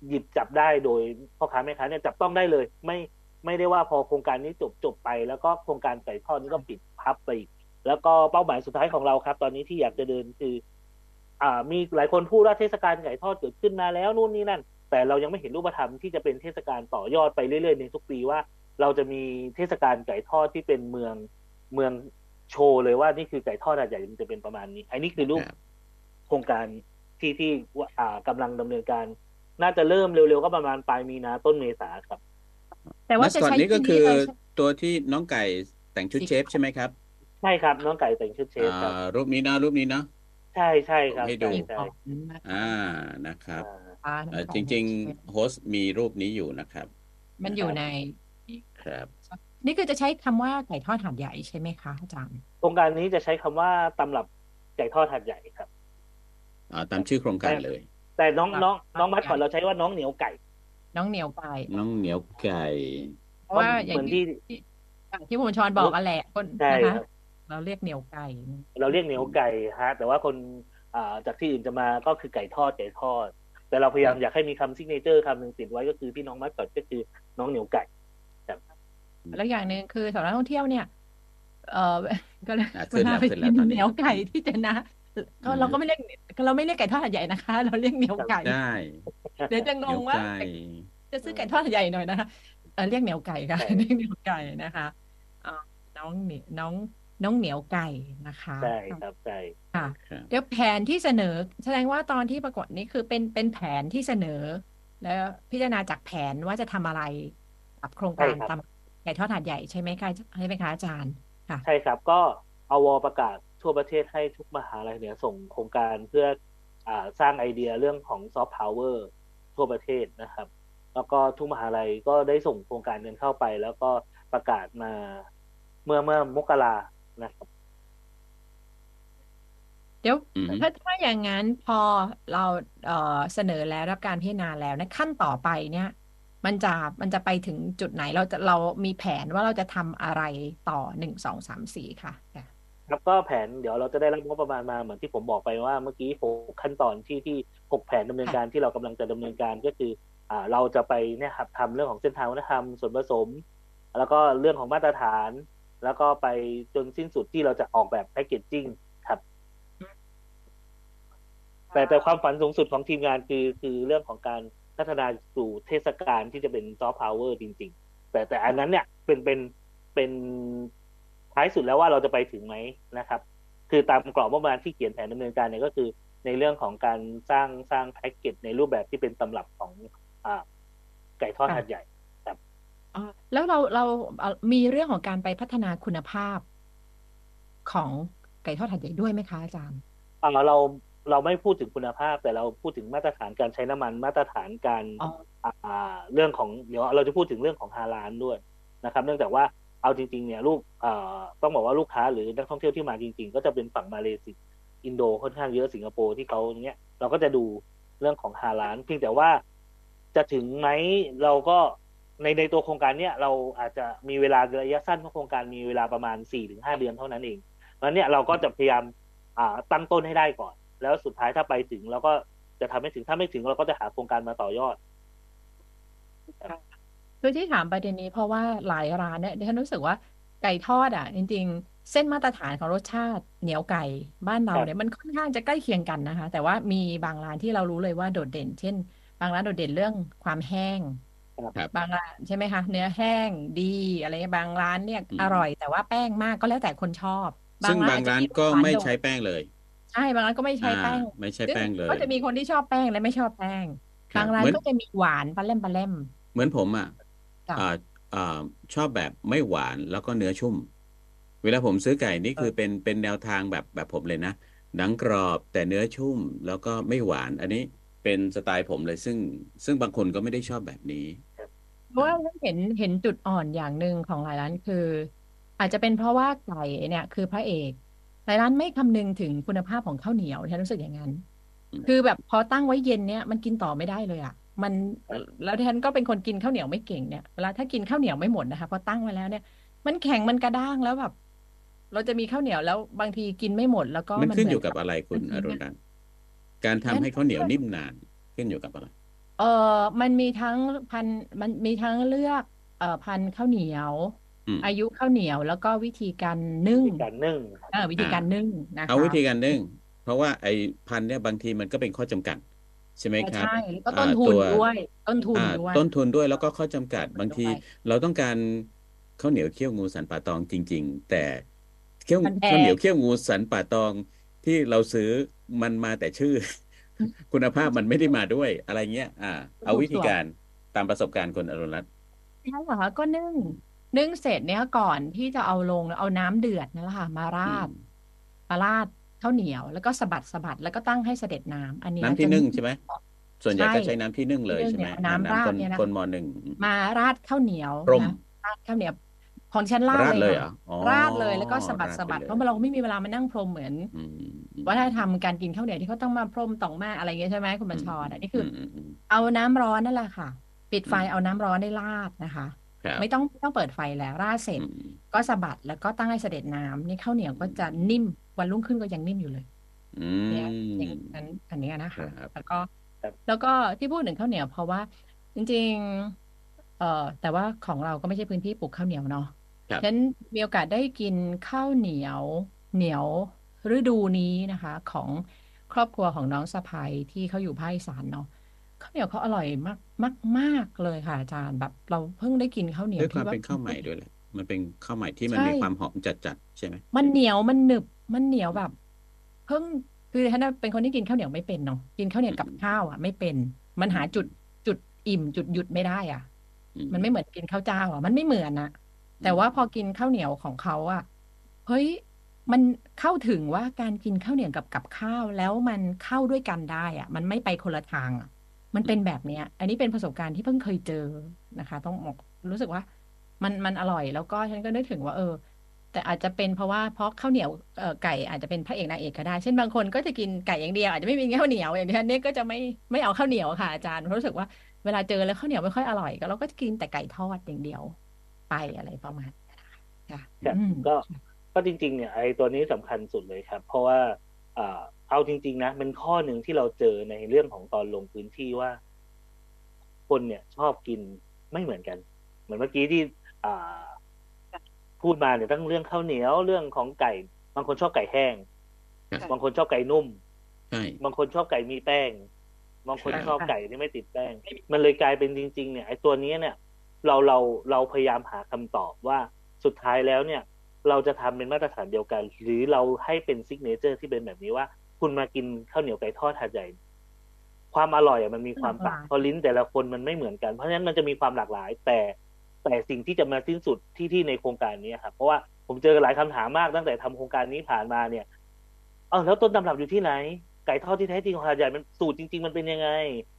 หยิบจับได้โดยพ่อค้าแม่ค้าเนี่ยจับต้องได้เลย ไม่ไม่ได้ว่าพอโครงการนี้จบจบไป แล้วก็โครงการไก่ทอดนี้ก็ปิดพับไปอีกแล้วก็เป้าหมายสุดท้ายของเราครับ ตอนนี้ที่อยากจะเดินคือ อ่า มีหลายคนพูดว่าเทศกาลไก่ทอดเกิดขึ้นมาแล้วนู่นนี่นั่น แต่เรายังไม่เห็นรูปธรรมที่จะเป็นเทศกาลต่อยอดไปเรื่อยๆในทุกปีว่า เราจะมีเทศกาลไก่ทอดที่เป็นเมืองเมืองโชว์เลยว่านี่คือไก่ทอดหาดใหญ่มันจะเป็นประมาณนี้อันนี้คือรูปโครงการที่ที่ว่าอ่ากำลังดำเนินการ น่าจะเริ่มเร็วๆก็ประมาณปลายมีนาต้นเมษาครับ แต่ว่ามัสจะคอตใช้นี้ก็ที่คือเลยใช่ตัวที่น้องไก่แต่งชุดเชฟใช่ไหมครับ ใช่ครับ น้องไก่แต่งชุดเชฟครับอ่ารูปนี้นะรูปนี้นะใช่ใช่ครับให้ดูใช่มีใช่ของนะคะอ่านะครับอ่าอ่าเอ่อขจองริง ๆ โฮสต์มีรูปนี้อยู่นะครับ มันอยู่ในครับนี่คือจะใช้คำว่าไก่ทอดหาดใหญ่ใช่ไหมคะอาจารย์โครงการนี้จะใช้คำว่าตำรับไก่ทอดหัดใหญ่ครับ อ่าตามชื่อโครงการเลย แต่น้องครับน้องน้องครับมัดก่อนเราใช้ว่าน้องเหนียวไก่ น้องเหนียวไก่ น้องเหนียวไก่ เพราะว่าอเหย่างมือนที่ที่อย่างที่คุณชรบอกกันแหละคนใช่นะคคะรับเราเรียกเหนียวไก่ เราเรียกเหนียวไก่ฮะ แต่ว่าคนอ่าจากที่อื่นจะมาก็คือไก่ทอดไก่ทอด แต่เราพยายามอยากให้มีคำซิกเนเจอร์คำหนึ่งติดไว้ก็คือพี่น้องมัดก่อนก็คือน้องเหนียวไก่แล้วอย่างหนึ่งคือสำหรับนักท่องเที่ยวเนี่ย เออก็เลยอะเวขึ้นลาแล้วไปขึ้นแล้กิวนตอนนี้เหนียวไก่ที่เจนะก็อืม เราก็ไม่เรียกเราไม่เรียกไก่ทอดหาดใหญ่นะคะ เราเรียกเหนียวไก่ได้เดี๋ยวจะงเหนียงวว่าไก่จะซื้อไก่ทอดหาดใหญ่หน่อยนะคะเออเรียกเหนียวไก่ค่ะใช่เรียกเหนียวไก่นะคะอ่าน้องเหนียวน้องน้องเหนียวไก่นะคะใช่ครับใช่ค่ะครับเดี๋ยวแผนที่เสนอ แสดงว่าตอนที่ประกวดนี้คือเป็นเป็นแผนที่เสนอ แล้วพิจารณาจากแผนว่าจะทำอะไรกับโครงการใช่ครับตำไก่ทอดหาดใหญ่ใช่ไหมคะใช่ไหมคะอาจารย์ค่ะใช่ครับก็อวประกาศ ทั่วประเทศให้ทุกมหาลัยเนี่ยส่งโครงการเพื่ออ่าสร้างไอเดียเรื่องของซอฟต์พาวเวอร์ทั่วประเทศนะครับ แล้วก็ทุกมหาลัยก็ได้ส่งโครงการกันเข้าไป แล้วก็ประกาศมาเมื่อเมื่อมกรานะครับ เดี๋ยวอืมถ้าถ้าอย่างนั้นพอเราเอ่อเสนอแล้วรับการพิจารณาแล้วนะขั้นต่อไปเนี่ยมันจะมันจะไปถึงจุดไหนเราจะเรามีแผนว่าเราจะทำอะไรต่อหนึ่งสองสามสี่ค่ะ ค่ะครับก็แผนเดี๋ยวเราจะได้รับงบประมาณมาเหมือนที่ผมบอกไปว่าเมื่อกี้หกขั้นตอนที่ที่หกแผนดำเนินการที่เรากำลังจะดำเนินการก็คืออ่าเราจะไปเนี่ยครับทำเรื่องของเส้นทางวัฒนธรรมส่วนผสม แล้วก็เรื่องของมาตรฐาน แล้วก็ไปจนสิ้นสุดที่เราจะออกแบบแพคเกจจิ้งครับแต่แต่ความฝันสูงสุดของทีมงานคือคือเรื่องของการพัฒนาสู่เทศกาลที่จะเป็นซอฟต์พาวเวอร์จริง ๆ แต่แต่อันนั้นเนี่ยเป็นเป็นเป็น ท้ายสุดแล้วว่าเราจะไปถึงไหมนะครับ คือตามกรอบงบประมาณที่เขียนแผนดำเนินการเนี่ยก็คือในเรื่องของการสร้างสร้างแพ็กเกจในรูปแบบที่เป็นตำรับของอ่าไก่ทอดค่ะหัดใหญ่อ๋อแล้วเราเราเอ่อมีเรื่องของการไปพัฒนาคุณภาพของไก่ทอดหัดใหญ่ด้วยไหมคะอาจารย์อ่าเราเราไม่พูดถึงคุณภาพ แต่เราพูดถึงมาตรฐานการใช้น้ำมันมาตรฐานการอ๋ออ่าเรื่องของเดี๋ยวเราจะพูดถึงเรื่องของฮาลาลด้วยนะครับ เนื่องจากว่า เอาจริงๆเนี่ยลูกต้องบอกว่าลูกค้าหรือนักท่องเที่ยวที่มาจริง ๆ ก็จะเป็นฝั่งมาเลเซียอินโดค่อนข้างเยอะสิงคโปร์ที่เขาเนี้ยเราก็จะดูเรื่องของฮาลาลเพียงแต่ว่าจะถึงไหมเราก็ในในตัวโครงการเนี้ยเราอาจจะมีเวลาระยะสั้นเพราะโครงการมีเวลาประมาณสี่ถึงห้าเดือนเท่านั้นเองเพราะฉะนั้นเนี่ยเราก็จะพยายามอ่าตั้งต้นให้ได้ก่อน แล้วสุดท้ายถ้าไปถึงเราก็จะทำให้ถึงถ้าไม่ถึงเราก็จะหาโครงการมาต่อยอด คือที่ถามประเด็นนี้เพราะว่าหลายร้านเนี่ยดิฉันรู้สึกว่าไก่ทอดอะ จริง ๆ เส้นมาตรฐานของรสชาติเหนียวไก่บ้านเราครับเนี่ยมันค่อนข้างจะใกล้เคียงกันนะคะ แต่ว่ามีบางร้านที่เรารู้เลยว่าโดดเด่น เช่น บางร้านโดดเด่นเรื่องความแห้งครับบางร้านใช่ไหมคะเนื้อแห้งดีอะไรเงี้ยบางร้านเนี่ยอืมอร่อย แต่ว่าแป้งมากก็แล้วแต่คนชอบ ซึ่งบางร้านก็ไม่ใช้อาจจะแป้งเลยใช่บางร้านก็ไม่ใช้อ่าแป้งไม่ใช้ซึ่งแป้งเลย ก็จะมีคนที่ชอบแป้งและไม่ชอบแป้งครับบางร้านเหมือนก็จะมีหวานปลาเล่มปลาเล่มเหมือนผมอะจ้ะอ่าอ่า ชอบแบบไม่หวานแล้วก็เนื้อชุ่ม เวลาผมซื้อไก่นี่คือเป็นเป็นแนวทางแบบแบบผมเลยนะหนังกรอบแต่เนื้อชุ่มแล้วก็ไม่หวาน อันนี้เป็นสไตล์ผมเลยซึ่ง ซึ่งบางคนก็ไม่ได้ชอบแบบนี้เพราะว่าเห็นเห็นจุดอ่อนอย่างหนึ่งของหลายร้านคือ อาจจะเป็นเพราะว่าไก่เนี่ย คือพระเอกหลายร้านไม่คำนึงถึงคุณภาพของข้าวเหนียวฉันรู้สึกอย่างนั้นอืมคือแบบพอตั้งไว้เย็นเนี่ยมันกินต่อไม่ได้เลยอะ มันแล้วฉันก็เป็นคนกินข้าวเหนียวไม่เก่งเนี่ยเวลาถ้ากินข้าวเหนียวไม่หมดนะคะพอตั้งไว้แล้วเนี่ย มันแข็งมันกระด้างแล้วแบบเราจะมีข้าวเหนียวแล้วบางทีกินไม่หมดแล้วก็มันมันขึ้นเหมือยู่กับอะไรคุณมันอทิ้งรุณอะรัตน์การทำให้ข้าวเหนียวนิ่มนานขึ้นอยู่กับอะไรเออมันมีทั้งพันธุ์มันมีทั้งเลือกเอ่อพันธุ์ข้าวเหนียวอืมอายุข้าวเหนียวแล้วก็วิธีการนึ่งมีการนึ่งเออวิธีการนึ่งนะเอาคะวิธีการนึ่ง เพราะว่าไอ้พันธุ์เนี่ยบางทีมันก็เป็นข้อจำกัด ใช่ไหมครับใช่แล้วก็อ่าต้นทุนตัวด้วย ต้นทุนอ่าด้วยต้นทุนด้วยแล้วก็ข้อจำกัดบางทีด้วยเราต้องการข้าวเหนียวเคี่ยวงูสันป่าตองจริง ๆ แต่เคี่ยวมันแพงข้าวเหนียวเคี่ยวงูสันป่าตองที่เราซื้อมันมาแต่ชื่อ คุณภาพมันไม่ได้มาด้วยอะไรเงี้ย อ่า เอาวิธีการตามประสบการณ์คนอรุณรัตน์ใช่เหรอคะก็นึ่งนึ่งเสร็จเนี่ยก่อนที่จะเอาลงเอาน้ำเดือดนั่นแหละค่ะ มาราดอืมมาราด ข้าวเหนียวแล้วก็สะบัดสะบัดแล้วก็ตั้งให้เสด็จน้ำอันเนี้ยน้ำที่จะนึ่งใช่ไหมส่วนใหญ่ใช่ก็ใช้น้ำที่นึ่งเลยที่นึ่งใช่ไหมเนี่ยน้ำราดคนเนี่ยนะคนมอหนึ่งมาราดข้าวเหนียวพรมนะราดข้าวเหนียวของฉันราดราดเลยเลยเหรค่ะออ๋อราดเลยแล้วก็สะบัดราดสะบัดไปเพเลยราะเราไม่มีเวลามานั่งพรมเหมือนอืมอืมวัฒนธรรมการกินข้าวเหนียวที่เขาต้องมาพรมต่องมาอะไรเงี้ยใช่ไหมคุณบัญชรอันนี้คืออมอืมเอาน้ำร้อนนั่นแหละค่ะ ปิดไฟอืมเอาน้ำร้อนได้ราดนะคะครับ ไม่ต้องไม่ต้องเปิดไฟแล้วราดเสร็จอืมก็สะบัดแล้วก็ตั้งให้เสด็จน้ำนี่ข้าวเหนียวก็จะนิ่มวันรุ่งขึ้นก็ยังนิ่มอยู่เลยอืเนี่ยมอย่างนั้นอันเนี้ยนะคะครับแล้วก็ครับแล้วก็ที่พูดถึงข้าวเหนียวเพราะว่า จริง ๆ เอ่อแต่ว่าของเราก็ไม่ใช่พื้นที่ปลูกข้าวเหนียวเนาะครับฉะนั้นมีโอกาสได้กินข้าวเหนียวเหนียวฤดูนี้นะคะ ของครอบครัวของน้องสะใภ้ที่เขาอยู่ภาคอีสานเนาะ ข้าวเหนียวเขาอร่อยมากมากมากเลยค่ะอาจารย์แบบเราเพิ่งได้กินข้าวเหนียวด้วยความที่ว่าเป็นข้าวใหม่ด้วยแหละมันเป็นข้าวใหม่ที่มันใช่มีความหอมจัดๆใช่ไหมมันเหนียวมันหนึบมันเหนียวแบบ เพิ่งคือฮันน่ะเป็นคนที่กินข้าวเหนียวไม่เป็นเนาะกินข้าวเหนียวกับข้าวอะไม่เป็น มันหาจุดจุดอิ่มจุดหยุดไม่ได้อะอืมันไม่เหมือนกินข้าวเจ้าอะมันไม่เหมือนนะแต่ว่าพอกินข้าวเหนียวของเขาอะเฮ้ยมันเข้าถึงว่าการกินข้าวเหนียวกับกับข้าวแล้วมันเข้าด้วยกันได้อะ มันไม่ไปคนละทางอะ มันเป็นแบบเนี้ย อันนี้เป็นประสบการณ์ที่เพิ่งเคยเจอนะคะ ต้องบอกรู้สึกว่า มันมันอร่อยแล้วก็ฉันก็นึกถึงว่า เออ แต่อาจจะเป็นเพราะว่าเพราะข้าวเหนียวเอ่อไก่อาจจะเป็นพระเอกนางเอกก็ได้ เช่นบางคนก็จะกินไก่อย่างเดียวอาจจะไม่มีข้าวเหนียวอย่างที่ฉันเนี่ยก็จะไม่ไม่เอาข้าวเหนียวค่ะอาจารย์เพราะรู้สึกว่าเวลาเจอแล้วข้าวเหนียวไม่ค่อยอร่อยก็เราก็จะกินแต่ไก่ทอดอย่างเดียวไปอะไรประมาณนี้นะคะค่ะครับอืมก็ก็จริง ๆ เนี่ยไอ้ตัวนี้สำคัญสุดเลยครับ เพราะว่าอ่า เอาจริง ๆ นะเป็นข้อหนึ่งที่เราเจอในเรื่องของตอนลงพื้นที่ว่า คนเนี่ยชอบกินไม่เหมือนกัน เหมือนเมื่อกี้ที่อ่าพูดมาเนี่ยทั้งเรื่องข้าวเหนียวเรื่องของไก่ บางคนชอบไก่แห้งครับบางคนชอบไก่นุ่มใช่บางคนชอบไก่มีแป้ง บางคนใช่ชอบไก่ที่ไม่ติดแป้ง มันเลยกลายเป็นจริง ๆ เนี่ยไอ้ตัวเนี้ยเนี่ย เราเราเราพยายามหาคำตอบว่าสุดท้ายแล้วเนี่ย เราจะทำเป็นมาตรฐานเดียวกัน หรือเราให้เป็น signature ที่เป็นแบบนี้ว่า คุณมากินข้าวเหนียวไก่ทอดหาดใหญ่ ความอร่อยอะมันมีความต่างเพราะลิ้นแต่ละคนมันไม่เหมือนกัน เพราะฉะนั้นมันจะมีความหลากหลาย แต่แต่สิ่งที่จะมาสิ้นสุดที่ที่ในโครงการนี้ครับเพราะว่าผมเจอหลายคำถามมากตั้งแต่ทำโครงการนี้ผ่านมาเนี่ยเออแล้วต้นตำรับอยู่ที่ไหน ไก่ทอดที่แท้จริงของหาดใหญ่มันสูตรจริง ๆ มันเป็นยังไง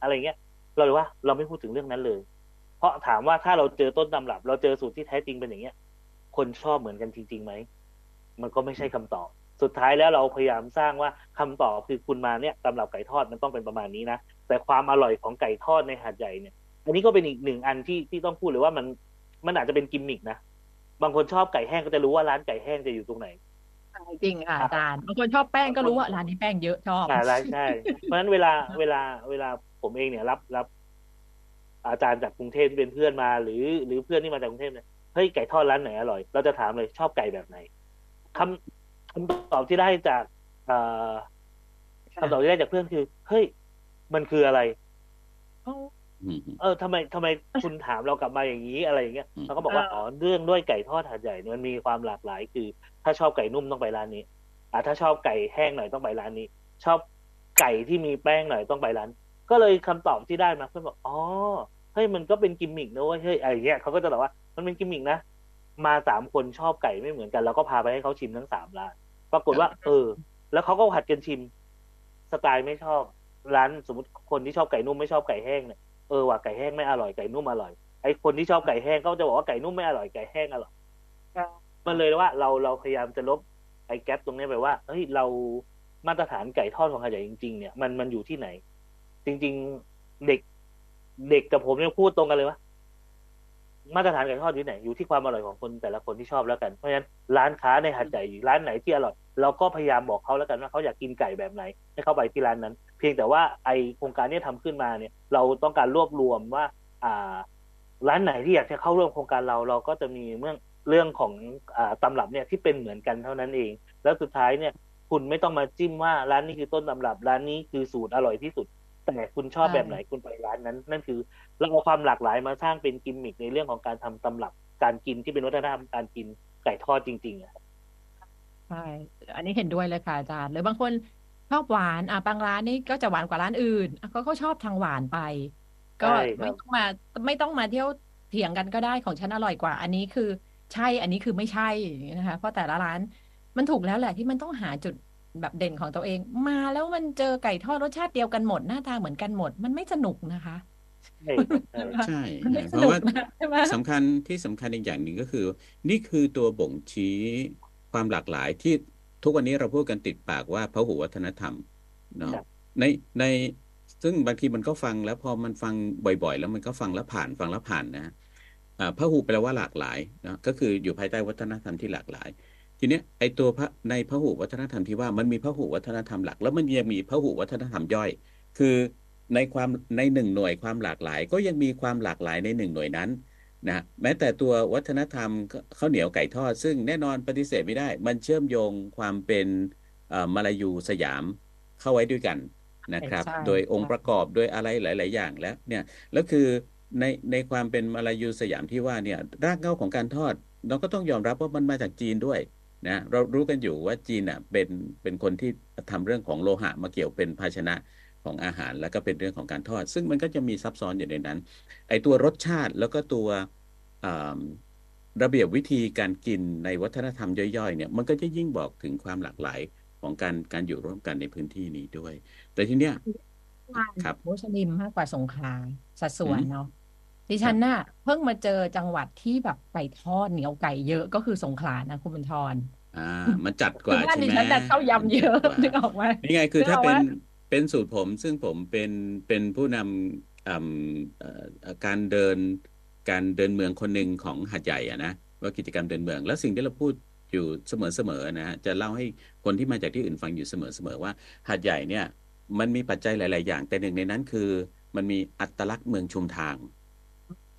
อะไรเงี้ย เราเลยว่าเราไม่พูดถึงเรื่องนั้นเลย เพราะถามว่าถ้าเราเจอต้นตำรับ เราเจอสูตรที่แท้จริงเป็นอย่างเงี้ย คนชอบเหมือนกันจริงๆไหมมันก็ไม่ใช่คำตอบ สุดท้ายแล้วเราพยายามสร้างว่าคำตอบคือคุณมาเนี่ยตำรับไก่ทอดมันต้องเป็นประมาณนี้นะแต่ความอร่อยของไก่ทอดในหาดใหญ่เนี่ย อันนี้ก็เป็นอีกหนึ่งอันที่ที่ต้องพูดเลยว่ามันมันอาจจะเป็นกิมมิกนะบางคนชอบไก่แห้งก็จะรู้ว่าร้านไก่แห้งจะอยู่ตรงไหนจริงค่ะอาจารย์บางคนชอบแป้งก็รู้ว่าร้านนี้แป้งเยอะชอบใช่ใช่ใช่เพราะฉะนั้นเวลาเวลาเวลาผมเองเนี่ยรับรับ อาจารย์จากกรุงเทพที่เป็นเพื่อนมา หรือหรือเพื่อนที่มาจากกรุงเทพเนี่ยเฮ้ยไก่ทอดร้านไหนอร่อย เราจะถามเลยชอบไก่แบบไหนคำ คำตอบที่ได้จากเอ่อคำตอบที่ได้จากเพื่อนคือ เฮ้ย มันคืออะไรอืมเออทำไมทำไมคุณถามเรากลับมาอย่างนี้อะไรอย่างเงี้ยอืมเราก็บอกว่าเอออ๋อ๋อเรื่องด้วยไก่ทอดหาดใหญ่เนี่ยมันมีความหลากหลาย คือ ถ้าชอบไก่นุ่มต้องไปร้านนี้อ่าถ้าชอบไก่แห้งหน่อยต้องไปร้านนี้ ชอบไก่ที่มีแป้งหน่อยต้องไปร้าน ก็เลยคำตอบที่ได้มาเพื่อนบอกอ๋อเฮ้ยมันก็เป็นกิมมิกนะเว้ยเฮ้ยอะไรเงี้ยเขาก็จะบอกว่ามันเป็นกิมมิกนะ มาสามคนชอบไก่ไม่เหมือนกันเราก็พาไปให้เขาชิมทั้งสามร้าน ปรากฏว่า เออ แล้วเขาก็ผัดกันชิม สไตล์ไม่ชอบ ร้านสมมติคนที่ชอบไก่นุ่มไม่ชอบไก่แห้งเนี่ยเออว่ะไก่แห้งไม่อร่อยไก่นุ่มอร่อยไอ้คนที่ชอบไก่แห้งก็จะบอกว่าไก่นุ่มไม่อร่อยไก่แห้งอร่อยมันเลยว่าเราเราพยายามจะลบไอ้แกลบตรงนี้ไปว่าเฮ้ยเรามาตรฐานไก่ทอดของหาดใหญ่จริง ๆ เนี่ยมันมันอยู่ที่ไหน จริง ๆ เด็ก เด็กกับผมเนี่ยพูดตรงกันเลยว่า มาตรฐานไก่ทอดอยู่ที่ไหนอยู่ที่ความอร่อยของคนแต่ละคนที่ชอบแล้วกันเพราะฉะนั้นร้านค้าในหาดใหญ่ร้านไหนที่อร่อยเราก็พยายามบอกเขาแล้วกันว่าเขาอยากกินไก่แบบไหนให้เข้าไปที่ร้านนั้น เพียงแต่ว่าไอโครงการเนี้ทำขึ้นมาเนี่ย เราต้องการรวบรวมว่า อ่า ร้านไหนที่อยากจะเข้าร่วมโครงการเราเราก็จะมีเรื่องเรื่องของอ่าตำรับเนี่ยที่เป็นเหมือนกันเท่านั้นเอง แล้วสุดท้ายเนี่ย คุณไม่ต้องมาจิ้มว่าร้านนี้คือต้นตำรับ ร้านนี้คือสูตรอร่อยที่สุด แต่คุณชอบใช่แบบไหนคุณไปร้านนั้น นั่นคือ เราเอาความหลากหลายมาสร้างเป็นกิมมิคในเรื่องของการทำตำรับการกินที่เป็นวัฒนธรรมการกินไก่ทอดจริงๆอะใช่อันนี้เห็นด้วยเลยค่ะอาจารย์หรือบางคนชอบหวานอะบางร้านนี่ก็จะหวานกว่าร้านอื่นอะก็ก็ชอบทางหวานไป ก็ใช่ครัไม่บต้องมาไม่ต้องมาเที่ยวเถียงกันก็ได้ของฉันอร่อยกว่า อันนี้คือใช่อันนี้คือไม่ใช่อย่างนี้นะคะเพราะแต่ละร้านมันถูกแล้วแหละที่มันต้องหาจุดแบบเด่นของตัวเอง มาแล้วมันเจอไก่ทอดรสชาติเดียวกันหมดหน้าตาเหมือนกันหมด มันไม่สนุกนะคะ ใช่ครับใช่ใช่มันไม่นะสเพราะนุกว่านะใช่ไหมสำคัญที่สำคัญอีกอย่างหนึ่งก็คือ นี่คือตัวบ่งชี้ความหลากหลายที่ทุกวันนี้เราพูดกันติดปากว่าพหุวัฒนธรรมเนาะครับในในซึ่งบางทีมันก็ฟังแล้วพอมันฟังบ่อย ๆ แล้วมันก็ฟังแล้วผ่านฟังแล้วผ่านนะอ่าพหุแปลว่าหลากหลายนะก็คืออยู่ภายใต้วัฒนธรรมที่หลากหลาย ทีเนี้ยไอตัวพระในพหุวัฒนธรรมที่ว่ามันมีพหุวัฒนธรรมหลัก แล้วมันยังมีพหุวัฒนธรรมย่อย คือ ในความในหนึ่งหน่วยความหลากหลาย ก็ยังมีความหลากหลายในหนึ่งหน่วยนั้นนะแม้แต่ตัววัฒนธรรมข้าวเหนียวไก่ทอด ซึ่งแน่นอนปฏิเสธไม่ได้ มันเชื่อมโยงความเป็นเอ่อมาลายูสยามเข้าไว้ด้วยกันนะครับใช่โดยองค์ใช่ประกอบโดยอะไรหลาย ๆ อย่างแล้วเนี่ยแล้วคือในในความเป็นมาลายูสยามที่ว่าเนี่ยรากเหง้าของการทอด เราก็ต้องยอมรับว่ามันมาจากจีนด้วยนะเรารู้กันอยู่ว่าจีนอะเป็นเป็นคนที่ทำเรื่องของโลหะมาเกี่ยวเป็นภาชนะ ของอาหารแล้วก็เป็นเรื่องของการทอด ซึ่งมันก็จะมีซับซ้อนอยู่ในนั้น ไอตัวรสชาติแล้วก็ตัวระเบียบวิธีการกินในวัฒนธรรมย่อยๆเนี่ยมันก็จะยิ่งบอกถึงความหลากหลายของการการอยู่ร่วมกันในพื้นที่นี้ด้วย แต่ทีเนี้ยครับมุสลิมมากกว่าสงขลาสัดส่วนเนาะดิฉันน่ะเพิ่งมาเจอจังหวัดที่แบบไก่ทอดเหนียวไก่เยอะก็คือสงขลานะคุณบุญทรอ่ามันจัดกว่าใช่ไหมดิฉันดันเข้ายำเยอะนึกออกไหมนี่ไงคือถ้าเป็น เป็นสูตรผมซึ่งผมเป็นเป็นผู้นำการเดินการเดินเมืองคนหนึ่งของหัดใหญ่อะนะว่ากิจกรรมเดินเมือง แล้วสิ่งที่เราพูดอยู่เสมอๆนะฮะจะเล่าให้คนที่มาจากที่อื่นฟังอยู่เสมอๆว่าหัดใหญ่เนี่ยมันมีปัจจัยหลาย ๆ อย่าง แต่หนึ่งในนั้นคือ มันมีอัตลักษณ์เมืองชุมทาง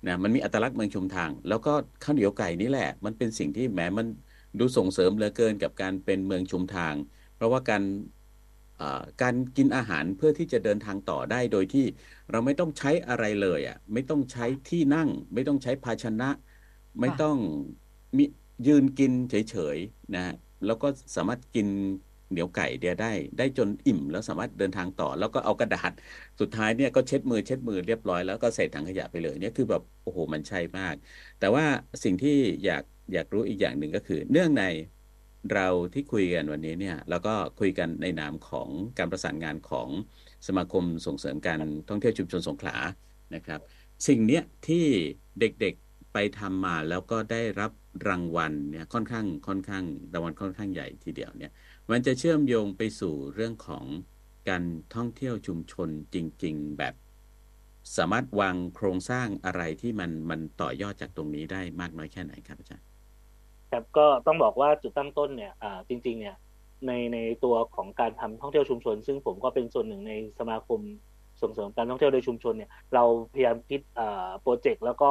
นะมันมีอัตลักษณ์เมืองชุมทาง แล้วก็ข้าวเหนียวไก่นี่แหละ มันเป็นสิ่งที่แหมมันดูส่งเสริมเหลือเกินกับการเป็นเมืองชุมทาง เพราะว่าการ การกินอาหารเพื่อที่จะเดินทางต่อได้โดยที่เราไม่ต้องใช้อะไรเลยอะไม่ต้องใช้ที่นั่ง ไม่ต้องใช้ภาชนะ ไม่ต้องมียืนกินเฉยๆนะแล้วก็สามารถกินเหนียวไก่เดียได้ ได้จนอิ่มแล้วสามารถเดินทางต่อ แล้วก็เอากระดาษสุดท้ายเนี่ยก็เช็ดมือเช็ดมือเรียบร้อยแล้วก็ใส่ถังขยะไปเลยเนี่ยคือแบบโอ้โหมันใช่มาก แต่ว่าสิ่งที่อยากอยากรู้อีกอย่างหนึ่งก็คือ เนื่องใน เราที่คุยกันวันนี้เนี่ยแล้วก็คุยกันในนามของการประสานงานของสมาคมส่งเสริมการท่องเที่ยวชุมชนสงขลานะครับ สิ่งเนี้ยที่เด็กๆไปทำมาแล้วก็ได้รับรางวัลเนี่ยค่อนข้างค่อนข้างรางวัลค่อนข้างใหญ่ทีเดียวเนี่ยมันจะเชื่อมโยงไปสู่เรื่องของการท่องเที่ยวชุมชนจริง ๆ แบบสามารถวางโครงสร้างอะไรที่มันมันต่อยอดจากตรงนี้ได้มากน้อยแค่ไหนครับอาจารย์ ครับก็ต้องบอกว่าจุดตั้งต้นเนี่ยจริงๆเนี่ยในในตัวของการทำท่องเที่ยวชุมชน ซึ่งผมก็เป็นส่วนหนึ่งในสมาคมส่งเสริมการท่องเที่ยวโดยชุมชนเนี่ยเราพยายามคิดโปรเจกต์แล้วก็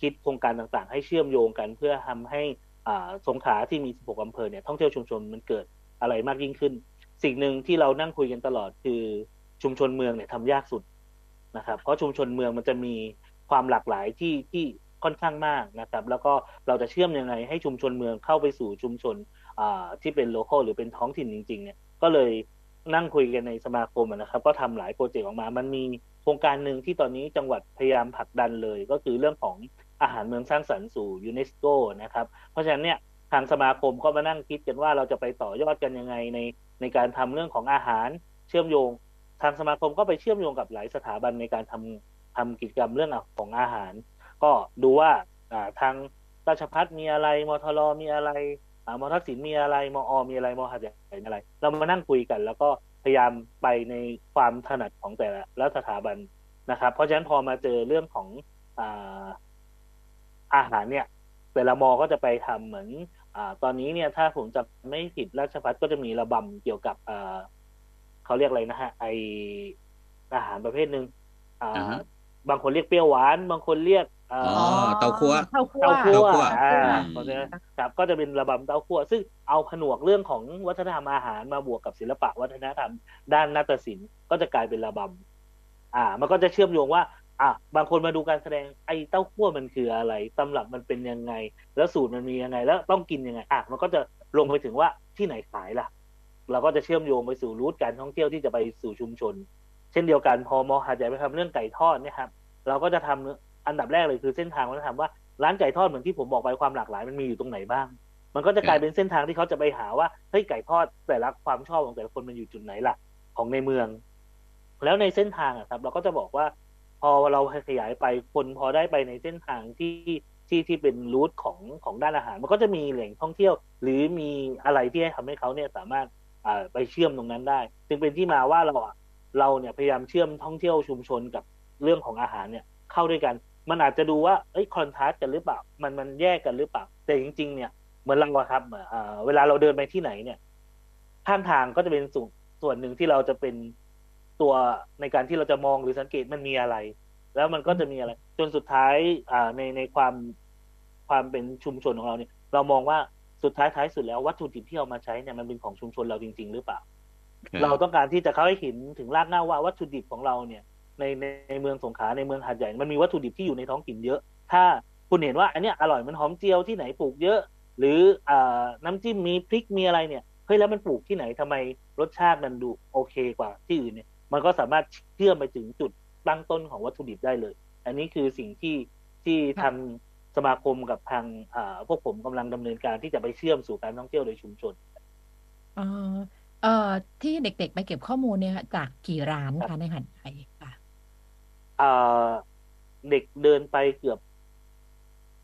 คิดโครงการต่างๆ ให้เชื่อมโยงกัน เพื่อทำให้สงขลาที่มี 16 อำเภอเนี่ยท่องเที่ยวชุมชนมันเกิดอะไรมากยิ่งขึ้น สิ่งหนึ่งที่เรานั่งคุยกันตลอดคือชุมชนเมืองเนี่ยทำยากสุดนะครับ เพราะชุมชนเมืองมันจะมีความหลากหลายที่ที่ ค่อนข้างมากนะครับ แล้วก็เราจะเชื่อมยังไงให้ชุมชนเมืองเข้าไปสู่ชุมชนที่เป็นโลเคอลหรือเป็นท้องถิ่นจริงๆเนี่ยก็เลยนั่งคุยกันในสมาคมนะครับ ก็ทำหลายโปรเจกต์ออกมา มันมีโครงการหนึ่งที่ตอนนี้จังหวัดพยายามผลักดันเลย ก็คือเรื่องของอาหารเมืองสร้างสรรค์สู่ยูเนสโกนะครับ เพราะฉะนั้นเนี่ยทางสมาคมก็มานั่งคิดกันว่าเราจะไปต่อยอดกันยังไงในในการทำเรื่องของอาหารเชื่อมโยง ทางสมาคมก็ไปเชื่อมโยงกับหลายสถาบันในการทำทำกิจกรรมเรื่องของอาหาร ก็ดูว่าทางราชพัฒมีอะไรมทรมีอะไรมทัศิลมีอะไรมอ มีอะไรมหัดใหญ่อะไร เรามานั่งคุยกัน แล้วก็พยายามไปในความถนัดของแต่ละสถาบันนะครับ เพราะฉะนั้นพอมาเจอเรื่องของอาอาหารเนี่ย แต่ละมอก็จะไปทำเหมือนอ่าตอนนี้เนี่ย ถ้าผมจะไม่ผิดราชพัฒก็จะมีระบำเกี่ยวกับอ่าเขาเรียกอะไรนะฮะไออาหารประเภทหนึ่งอ่าบางคนเรียกเปรี้ยวหวาน บางคนเรียก อ๋อเต้าคั่วเต้าคั่วเต้าคั่วอ่าเพราะฉะนั้นครับก็จะเป็นระบำเต้าคั่ว ซึ่งเอาผนวกเรื่องของวัฒนธรรมอาหารมาบวกกับศิลปะวัฒนธรรม ด้านนาฏศิลป์ก็จะกลายเป็นระบำอ่า มันก็จะเชื่อมโยงว่าอะบางคนมาดูการแสดงไอ้เต้าขั้วมันคืออะไรตำรับมันเป็นยังไง แล้วสูตรมันมียังไง แล้วต้องกินยังไงอะมันก็จะลงไปถึงว่าที่ไหนขายล่ะ เราก็จะเชื่อมโยงไปสู่รูทการท่องเที่ยวที่จะไปสู่ชุมชน เช่นเดียวกันพอมอหาดใหญ่ไปทำเรื่องไก่ทอดเนี่ยครับเราก็จะทำ อันดับแรกเลยคือเส้นทางวัฒนธรรมว่าร้านไก่ทอดเหมือนที่ผมบอกไปความหลากหลายมันมีอยู่ตรงไหนบ้าง มันก็จะกลายเป็นเส้นทางที่เขาจะไปหาว่าเฮ้ยไก่ทอดแต่ละความชอบของแต่ละคนมันอยู่จุดไหนล่ะ ของในเมือง แล้วในเส้นทางอะครับ เราก็จะบอกว่า พอเราขยายไปคนพอได้ไปในเส้นทางที่ที่ที่เป็นรูทของของด้านอาหาร มันก็จะมีแหล่งท่องเที่ยว หรือมีอะไรที่ให้ทำให้เขาเนี่ยสามารถอ่าไปเชื่อมตรงนั้นได้ จึงเป็นที่มาว่าเราเราเนี่ยพยายามเชื่อมท่องเที่ยวชุมชนกับเรื่องของอาหารเนี่ยเข้าด้วยกัน มันอาจจะดูว่าเอ้ยคอนทราสต์กันหรือเปล่า มันมันแยกกันหรือเปล่า แต่จริง ๆ เนี่ยเหมือนเราครับเวลาเราเดินไปที่ไหนเนี่ยข้างทางก็จะเป็นส่วนส่วนหนึ่งที่เราจะเป็นตัวในการที่เราจะมองหรือสังเกตมันมีอะไร แล้วมันก็จะมีอะไร จนสุดท้ายอ่าในในความความเป็นชุมชนของเราเนี่ย เรามองว่าสุดท้ายท้ายสุดแล้ววัตถุดิบที่เอามาใช้เนี่ยมันเป็นของชุมชนเราจริง ๆ หรือเปล่า เราต้องการที่จะเข้าให้เห็นถึงรากหน้าว่าวัตถุดิบของเราเนี่ย ในในในเมืองสงขลาในเมืองหาดใหญ่มันมีวัตถุดิบที่อยู่ในท้องถิ่นเยอะ ถ้าคุณเห็นว่าอันเนี้ยอร่อยมันหอมเจียวที่ไหนปลูกเยอะ หรืออ่าน้ำจิ้มมีพริกมีอะไรเนี่ยเฮ้ยแล้วมันปลูกที่ไหนทำไมรสชาติมันดูโอเคกว่าที่อื่นเนี่ย มันก็สามารถเชื่อมไปถึงจุดตั้งต้นของวัตถุดิบได้เลย อันนี้คือสิ่งที่ที่ทางสมาคมกับทางอ่าพวกผมกำลังดำเนินการที่จะไปเชื่อมสู่การท่องเที่ยวโดยชุมชนเอ่อเอ่อที่เด็กๆไปเก็บข้อมูลเนี่ยจากกี่ร้านคะในหัดใหญ่ค่ะอ่า เด็กเดินไปเกือบ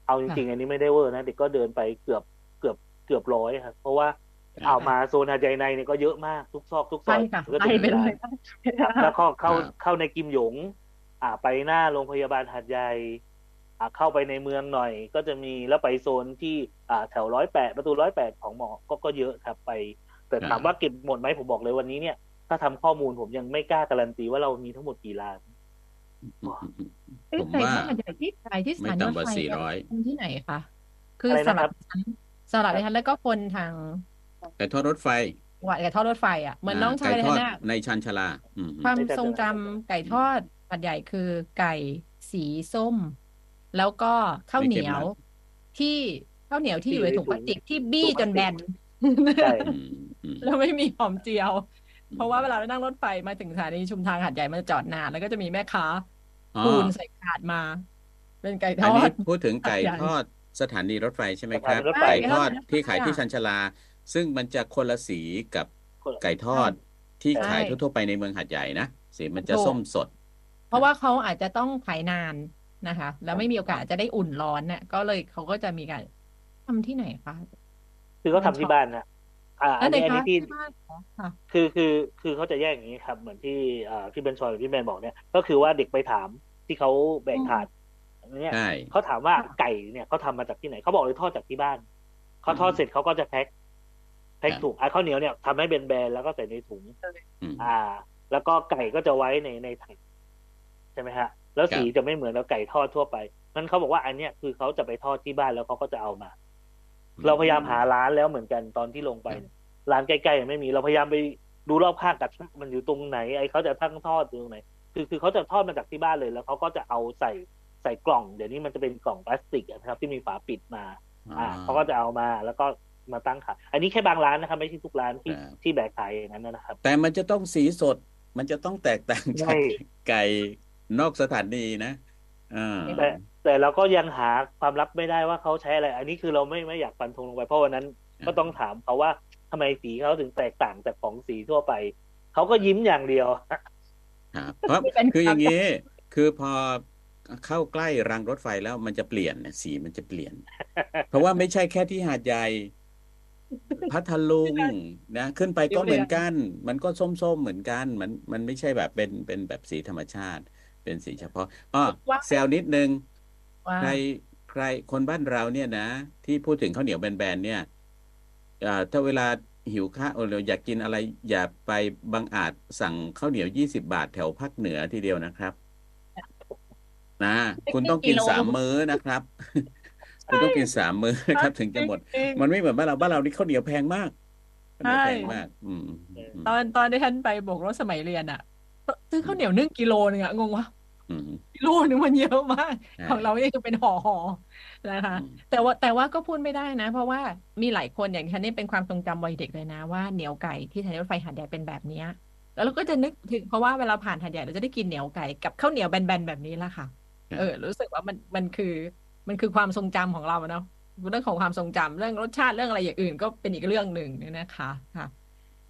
เอาจค่ะริงๆ อันนี้ไม่ได้เวอร์นะเด็กก็เดินไปเกือบเกือบเกือบร้อยครับเพราะว่าครับเอามาโซนหาดใหญ่ในเนี่ยก็เยอะมากทุกซอกทุกซใช่อยค่ะก็ไล่จะมีไปเลร้านยแล้วก็เข้าครับเข้าในกิมหยง อ่าไปหน้าโรงพยาบาลหาดใหญ่อ่าเข้าไปในเมืองหน่อย ก็จะมีแล้วไปโซนที่อ่าแถวร้อยแปดประตูร้อยแปดของหมอก็ก็เยอะครับไป แต่ถามว่าเก็บหมดไหมผมบอกเลยวันนี้เนี่ย ถ้าทำข้อมูลผมยังไม่กล้าการันตีว่าเรามีทั้งหมดกี่ล้านเอ๊ะ ผมไก่ว่าทอดหัดใหญ่ที่ขายที่สไม่ถานีรถต่ำกว่าไฟสี่เนี่ยร้อยคนที่ไหนคะคืออะไรสนะคลัรับบดิฉันสลับดิฉันแล้วก็คนทางไก่ทอดรถไฟจังหวัดไก่ทอดรถไฟอะเหมือนน้องชายไก่ดิทฉัอดนน่ะในชันชาลาอืมความไม่ใช่ทรงจำไก่ทอดหัดใหญ่คือไก่สีส้ม แล้วก็ข้าวเหนียวที่ข้าวเหนียวที่อยู่ในถุงพลาสติกที่บี้จนแบนใช่อืมอืมแล้วไม่มีหอมเจียว เพราะว่าเวลาเรานั่งรถไฟมาถึงสถานีชุมทางหัดใหญ่มันจะจอดนาน แล้วก็จะมีแม่ค้าอ๋อปูนใส่ถาดมา เป็นไก่ทอันอนี้ดพูดถึงไก่หัดใหญ่ทอดสถานีรถไฟใช่ไหมครับสถานีรถไฟไก่ทอดใช่ที่ขายที่ค่ะชันชาลา ซึ่งมันจะคนละสีกับไก่ทอดที่ขายใช่ทั่วๆไปในเมืองหัดใหญ่นะสีมันจะถูกส้มสด เพราะว่าเขาอาจจะต้องขายนานนะคะ แล้วไม่มีโอกาสจะได้อุ่นร้อนเนี่ยก็เลยเขาก็จะมีการทำที่ไหนคะคือเขาทำที่บ้านนะ อ่าอัแล้วนไหนนี้อันคะนี้ที่ที่บ้านเหรอค่ะคือคือคือเขาจะแยกอย่างนี้ครับ เหมือนที่อ่าพี่เบนชอยหรือพี่แมนบอกเนี่ย ก็คือว่าเด็กไปถามที่เขาแบกถาดเนี่ยใช่เขาถามว่าค่ะไก่เนี่ยเขาทำมาจากที่ไหนเขาบอกเลยทอดจากที่บ้านเขาทอดอืมเสร็จเขาก็จะแพ็คแพ็คครับถุงไอ้ข้าวเหนียวเนี่ยทำให้แบนๆแล้วก็ใส่ในถุงอืมอ่า แล้วก็ไก่ก็จะไว้ในในถังใช่ไหมฮะ แล้วสีครับจะไม่เหมือนกับไก่ทอดทั่วไปนั้นเขาบอกว่าอันเนี้ยคือเขาจะไปทอดที่บ้านแล้วเขาก็จะเอามา เราพยายามหาร้านแล้วเหมือนกันตอนที่ลงไปเนี่ยร้านใกล้ๆยังไม่มีเราพยายามไปดูรอบข้างกระทะมันอยู่ตรงไหนไอ้เขาจะทั้งทอดอยู่ตรงไหนคือคือเขาจะทอดมาจากที่บ้านเลยแล้วเขาก็จะเอาใส่ใส่กล่อง เดี๋ยวนี้มันจะเป็นกล่องพลาสติกอะนะครับที่มีฝาปิดมา อ่าเขาก็จะเอามาแล้วก็มาตั้งขายอันนี้แค่บางร้านนะครับ ไม่ใช่ทุกร้านที่ครับที่แบกขายอย่างนั้นนะครับ แต่มันจะต้องสีสด มันจะต้องแตกต่างจากใช่ไก่นอกสถานีนะอ่า แต่แต่เราก็ยังหาความลับไม่ได้ว่าเขาใช้อะไร อันนี้คือเราไม่ไม่อยากฟันธงลงไป เพราะวันนั้นก็ต้องถามเขาว่าทำไมสีเขาถึงแตกต่างจากของสีทั่วไป เขาก็ยิ้มอย่างเดียวครับเพราะเป็นคือคอวามย่างนี้ คือพอเข้าใกล้รางรถไฟแล้วมันจะเปลี่ยนนะสีมันจะเปลี่ยน เพราะว่าไม่ใช่แค่ที่หาดใหญ่พัทลุงนะขึ้นไปก็เหมือนกัน มันก็ส้มๆเหมือนกัน มันมันไม่ใช่แบบเป็นเป็นแบบสีธรรมชาติ เป็นสีเฉพาะอ้อว่าแซวนิดนึงว่า ใครใครคนบ้านเราเนี่ยนะ ที่พูดถึงข้าวเหนียวแบนๆเนี่ยอ่าถ้าเวลาหิวข้าวหรืออยากกินอะไร อย่าไปบังอาจสั่งข้าวเหนียวยี่สิบาทแถวภาคเหนือทีเดียวนะครับ นะ คุณต้องกินสามมื้อนะครับ คุณต้องกินสามมื้อนะครับ ถึงจะหมดจริงๆมันไม่เหมือนบ้านเราบ้านเรานี่ข้าวเหนียวแพงมากข้าวเหนียวแพงมากอืมอืมตอนตอนที่ฉันไปโบกรถสมัยเรียนอะซื้อข้าวเหนียวนึ่งกิโลนึงอะงงวะ อืมกิโลนึงมันเยอะมากใช่ของเรานี่คือเป็นห่อห่อนะคะอืมแต่ว่าแต่ว่าก็พูดไม่ได้นะ เพราะว่ามีหลายคนอย่างฉันนี่เป็นความทรงจำวัยเด็กเลยนะว่าเหนียวไก่ที่สถานีรถไฟหาดใหญ่เป็นแบบเนี้ยแล้วเราก็จะนึกถึงเพราะว่าเวลาผ่านหาดใหญ่เราจะได้กินเหนียวไก่กับข้าวเหนียวแบนๆแบบนี้แหละค่ะ เออ รู้สึกว่ามันมันคือมันคือความทรงจำของเราเนาะเรื่องของความทรงจำเรื่องรสชาติเรื่องอะไรอย่างอื่น ก็เป็นอีกเรื่องหนึ่งเนี่ยนะคะค่ะ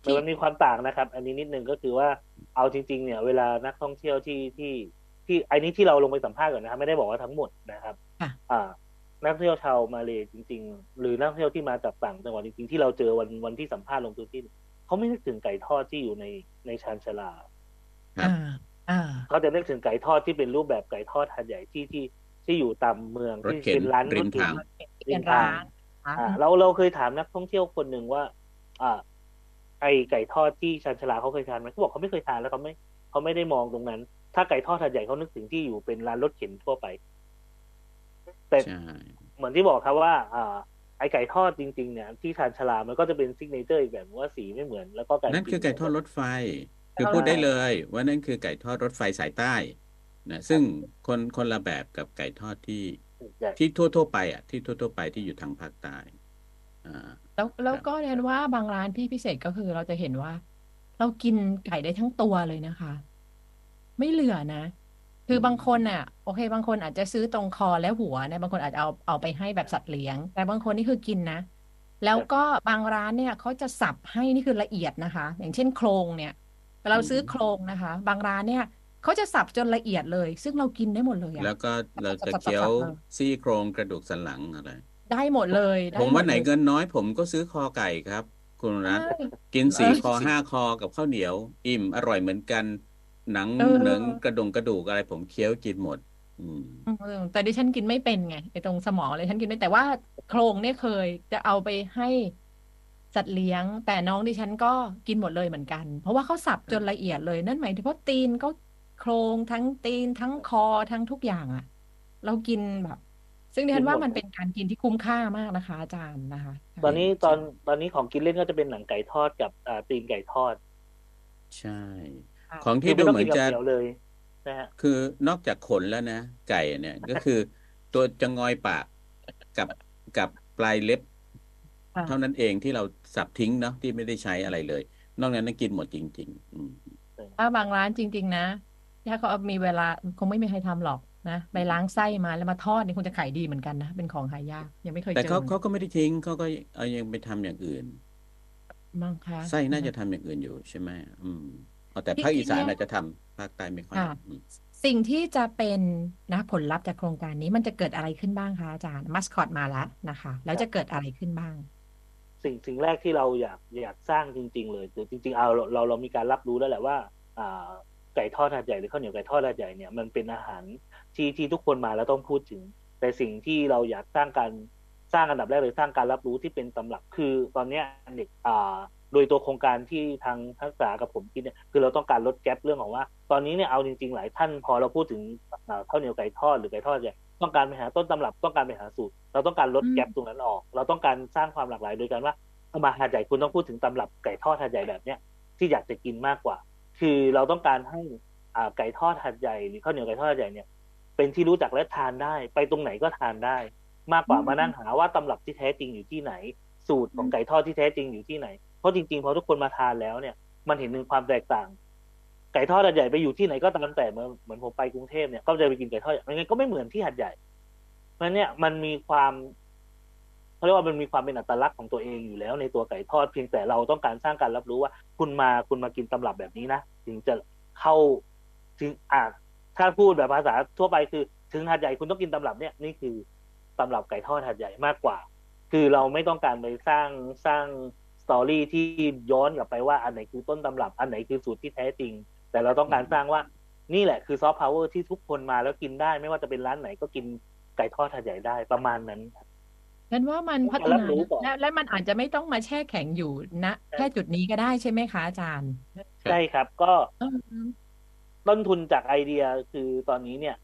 แต่มันมีความต่างนะครับ อันนี้นิดนึงก็คือว่าเอาจริง ๆ เนี่ย เวลานักท่องเที่ยวที่ที่ ที่อันนี้ที่เราลงไปสัมภาษณ์ก่อนนะครับไม่ได้บอกว่าทั้งหมดนะครับค่ะอ่า นักท่องเที่ยวชาวมาเลจริง ๆ หรือนักท่องเที่ยวที่มาจากต่างจังหวัดจริงๆที่เราเจอวันวันที่สัมภาษณ์ลงพื้นที่เนี่ยเขาไม่นึกถึงไก่ทอดที่อยู่ในในชานชาลาครับอ่าอ่าเขาจะนึกถึงไก่ทอดที่เป็นรูปแบบไก่ทอดหัดใหญ่ที่ที่ที่อยู่ตามเมืองรถที่เข็นเป็นร้านริมถเข็นทางเป็นร้านอ่าเราเราเคยถามนักท่องเที่ยวคนหนึ่งว่า อ่า ไอ้ไก่ทอดที่ชานชาลาเขาเคยทานไหมเขาบอกเขาไม่เคยทานแล้วเขาไม่เขาไม่ได้มองตรงนั้น ถ้าไก่ทอดหาดใหญ่เขานึกถึงที่อยู่เป็นร้านรถเข็นทั่วไป แต่ใช่เหมือนที่บอกครับว่าอ่าไอ้ไก่ทอดจริงๆเนี่ยที่ชานชาลา มันก็จะเป็น signature อีกแบบว่าสีไม่เหมือนแล้วก็การนั่นคือไก่ทอดรถไฟ คือเอาพูดได้เลยเลย ว่านั่นคือไก่ทอดรถไฟสายใต้นะซึ่งคนคนละแบบกับไก่ทอดที่ใหญ่ที่ทั่วทั่ว ๆ ไปอะที่ทั่วทั่ว ๆ ไปที่อยู่ทางภาคใต้อ่าแล้วแล้วครับก็เรียนว่าบางร้านที่พิเศษก็คือเราจะเห็นว่า เรากินไก่ได้ทั้งตัวเลยนะคะ ไม่เหลือนะ คือบางคนอะ โอเค บางคนอาจจะซื้อตรงคอและหัวนะบางคนอาจจะเอาเอาไปให้แบบสัตว์เลี้ยง แต่บางคนนี่คือกินนะ แล้วก็บางร้านเนี่ยเขาจะสับให้นี่คือละเอียดนะคะ อย่างเช่นโครงเนี่ยเราซื้อโครงนะคะ บางร้านเนี่ยเขาจะสับจนละเอียดเลย ซึ่งเรากินได้หมดเลยอะแล้วก็เราจะสับๆๆๆเคี้ยวเลยซี่โครงกระดูกสันหลังอะไร ได้หมดเลยได้ผมหมว่าดไหนเลยเงินน้อย ผมก็ซื้อคอไก่ครับ คุณรัฐใช่กินสี่เออคอห้าคอกับข้าวเหนียว อิ่มอร่อยเหมือนกัน หนังเออเนื้อกระดงกระดูกอะไรผมเคี้ยวกินหมด อืมเออแต่ดิฉันกินไม่เป็นไงไอ้ตรงสมองเลยฉันกินไม่แต่ว่าโครงเนี่ยเคยจะเอาไปให้สัตว์เลี้ยง แต่น้องดิฉันก็กินหมดเลยเหมือนกัน เพราะว่าเขาสับจนละเอียดเลยนั่นหมายถึงว่าตีนก็โครงทั้งตีนทั้งคอทั้งทุกอย่างอะเรากินแบบ ซึ่งดิฉันว่ามันเป็นการกินที่คุ้มค่ามากนะคะ อาจารย์นะคะ ตอนนี้ตอนตอนนี้ของกินเล่นก็จะเป็นหนังไก่ทอดกับอ่าตีนไก่ทอด ใช่ค่ะ ของคืที่อไม่ดูต้องเหมืกิอนนกับจะเหนียวเลยนะฮะคือนอกจากขนแล้วนะไก่เนี่ย ก็คือตัวจะงอยปากกับกับปลายเล็บค่ะเท่านั้นเองที่เราสับทิ้งเนาะที่ไม่ได้ใช้อะไรเลย นอกนั้นน่ะกินหมดจริง ๆ อืมถ้าบางร้านจริง ๆ นะถ้าเขามีเวลาคงไม่มีใครทำหรอกนะไปล้างไส้มาแล้วมาทอดนี่คงจะขายดีเหมือนกันนะ เป็นของหายากยังไม่เคยแต่เจอเขาหมือนเขาก็ไม่ได้ทิ้งเขาก็เอายังไปทำอย่างอื่นมั้งคะไส้น่าจะทำอย่างอื่นอยู่ใช่ไหมอืมเอา แต่ที่ภาคอีสานที่เนี่ยอาจจะทำภาคใต้ไม่ค่อยค่ะอืมสิ่งที่จะเป็นนะผลลัพธ์จากโครงการนี้มันจะเกิดอะไรขึ้นบ้างคะอาจารย์มัสคอตมาแล้วนะคะ แล้วจะเกิดอะไรขึ้นบ้าง สิ่งสิ่งแรกที่เราอยากอยากสร้างจริง ๆ เลยคือจริง ๆ เอาเราเราเรามีการรับรู้แล้วแหละว่าอ่าไก่ทอดหาดใหญ่หรือข้าวเหนียวไก่ทอดหาดใหญ่เนี่ยมันเป็นอาหารที่ที่ทุกคนมาแล้วต้องพูดถึง แต่สิ่งที่เราอยากสร้างการสร้างอันดับแรกเลยสร้างการรับรู้ที่เป็นตำรับคือตอนเนี้ยเด็กอ่า โดยตัวโครงการที่ทางทักษากับผมคิดเนี่ยคือเราต้องการลดแกลบเรื่องของว่า ตอนนี้เนี่ยเอาจริง ๆ หลายท่านพอเราพูดถึงข้าวเหนียวไก่ทอดหรือไก่ทอดใหญ่ยต้องการไปหาต้นตำรับต้องการไปหาสูตร เราต้องการลดแกลบตรงนั้นออก เราต้องการสร้างความหลากหลายโดยการว่าเอามาหาดใหญ่คุณต้องพูดถึงตำรับไก่ทอดหาดใหญ่แบบเนี้ยที่อยากจะกินมากกว่า คือเราต้องการให้อ่าไก่ทอดหาดใหญ่หรือข้าวเหนียวไก่ทอดหาดใหญ่เนี่ยเป็นที่รู้จักและทานได้ ไปตรงไหนก็ทานได้ มากกว่ามานั่งหาว่าตำรับที่แท้จริงอยู่ที่ไหน สูตรของไก่ทอดที่แท้จริงอยู่ที่ไหน เพราะจริงๆพอทุกคนมาทานแล้วเนี่ย มันเห็นถึงความแตกต่าง ไก่ทอดหาดใหญ่ไปอยู่ที่ไหนก็ตามแต่เหมือนเหมือนผมไปกรุงเทพเนี่ยก็จะไปกินไก่ทอดยังไงก็ไม่เหมือนที่หาดใหญ่เพราะฉะนั้นเนี่ยมันมีความเขาเรียกว่ามันมีความเป็นอัตลักษณ์ของตัวเองอยู่แล้วในตัวไก่ทอดเพียงแต่เราต้องการสร้างการรับรู้ว่า คุณมาคุณมากินตำรับแบบนี้นะถึงจะเข้าถึงอ่าถ้าพูดแบบภาษาทั่วไปคือ ถึงหาดใหญ่คุณต้องกินตำรับเนี่ยนี่คือตำรับไก่ทอดหาดใหญ่มากกว่า คือเราไม่ต้องการไปสร้างสร้าง story ที่ย้อนกลับไปว่าอันไหนคือต้นตำรับ อันไหนคือสูตรที่แท้จริง แต่เราต้องการสร้างว่านี่แหละคือซอฟต์พาวเวอร์ที่ทุกคนมาแล้วกินได้ ไม่ว่าจะเป็นร้านไหนก็กินไก่ทอดหาดใหญ่ได้ประมาณนั้นฉันว่ามันต้องพัฒนาการรับรู้ก่อนและและมันอาจจะไม่ต้องมาแช่แข็งอยู่ณแค่จุดนี้ก็ได้ใช่ไหมคะอาจารย์ใช่ครับก็เออต้นทุนจากไอเดียคือตอนนี้เนี่ย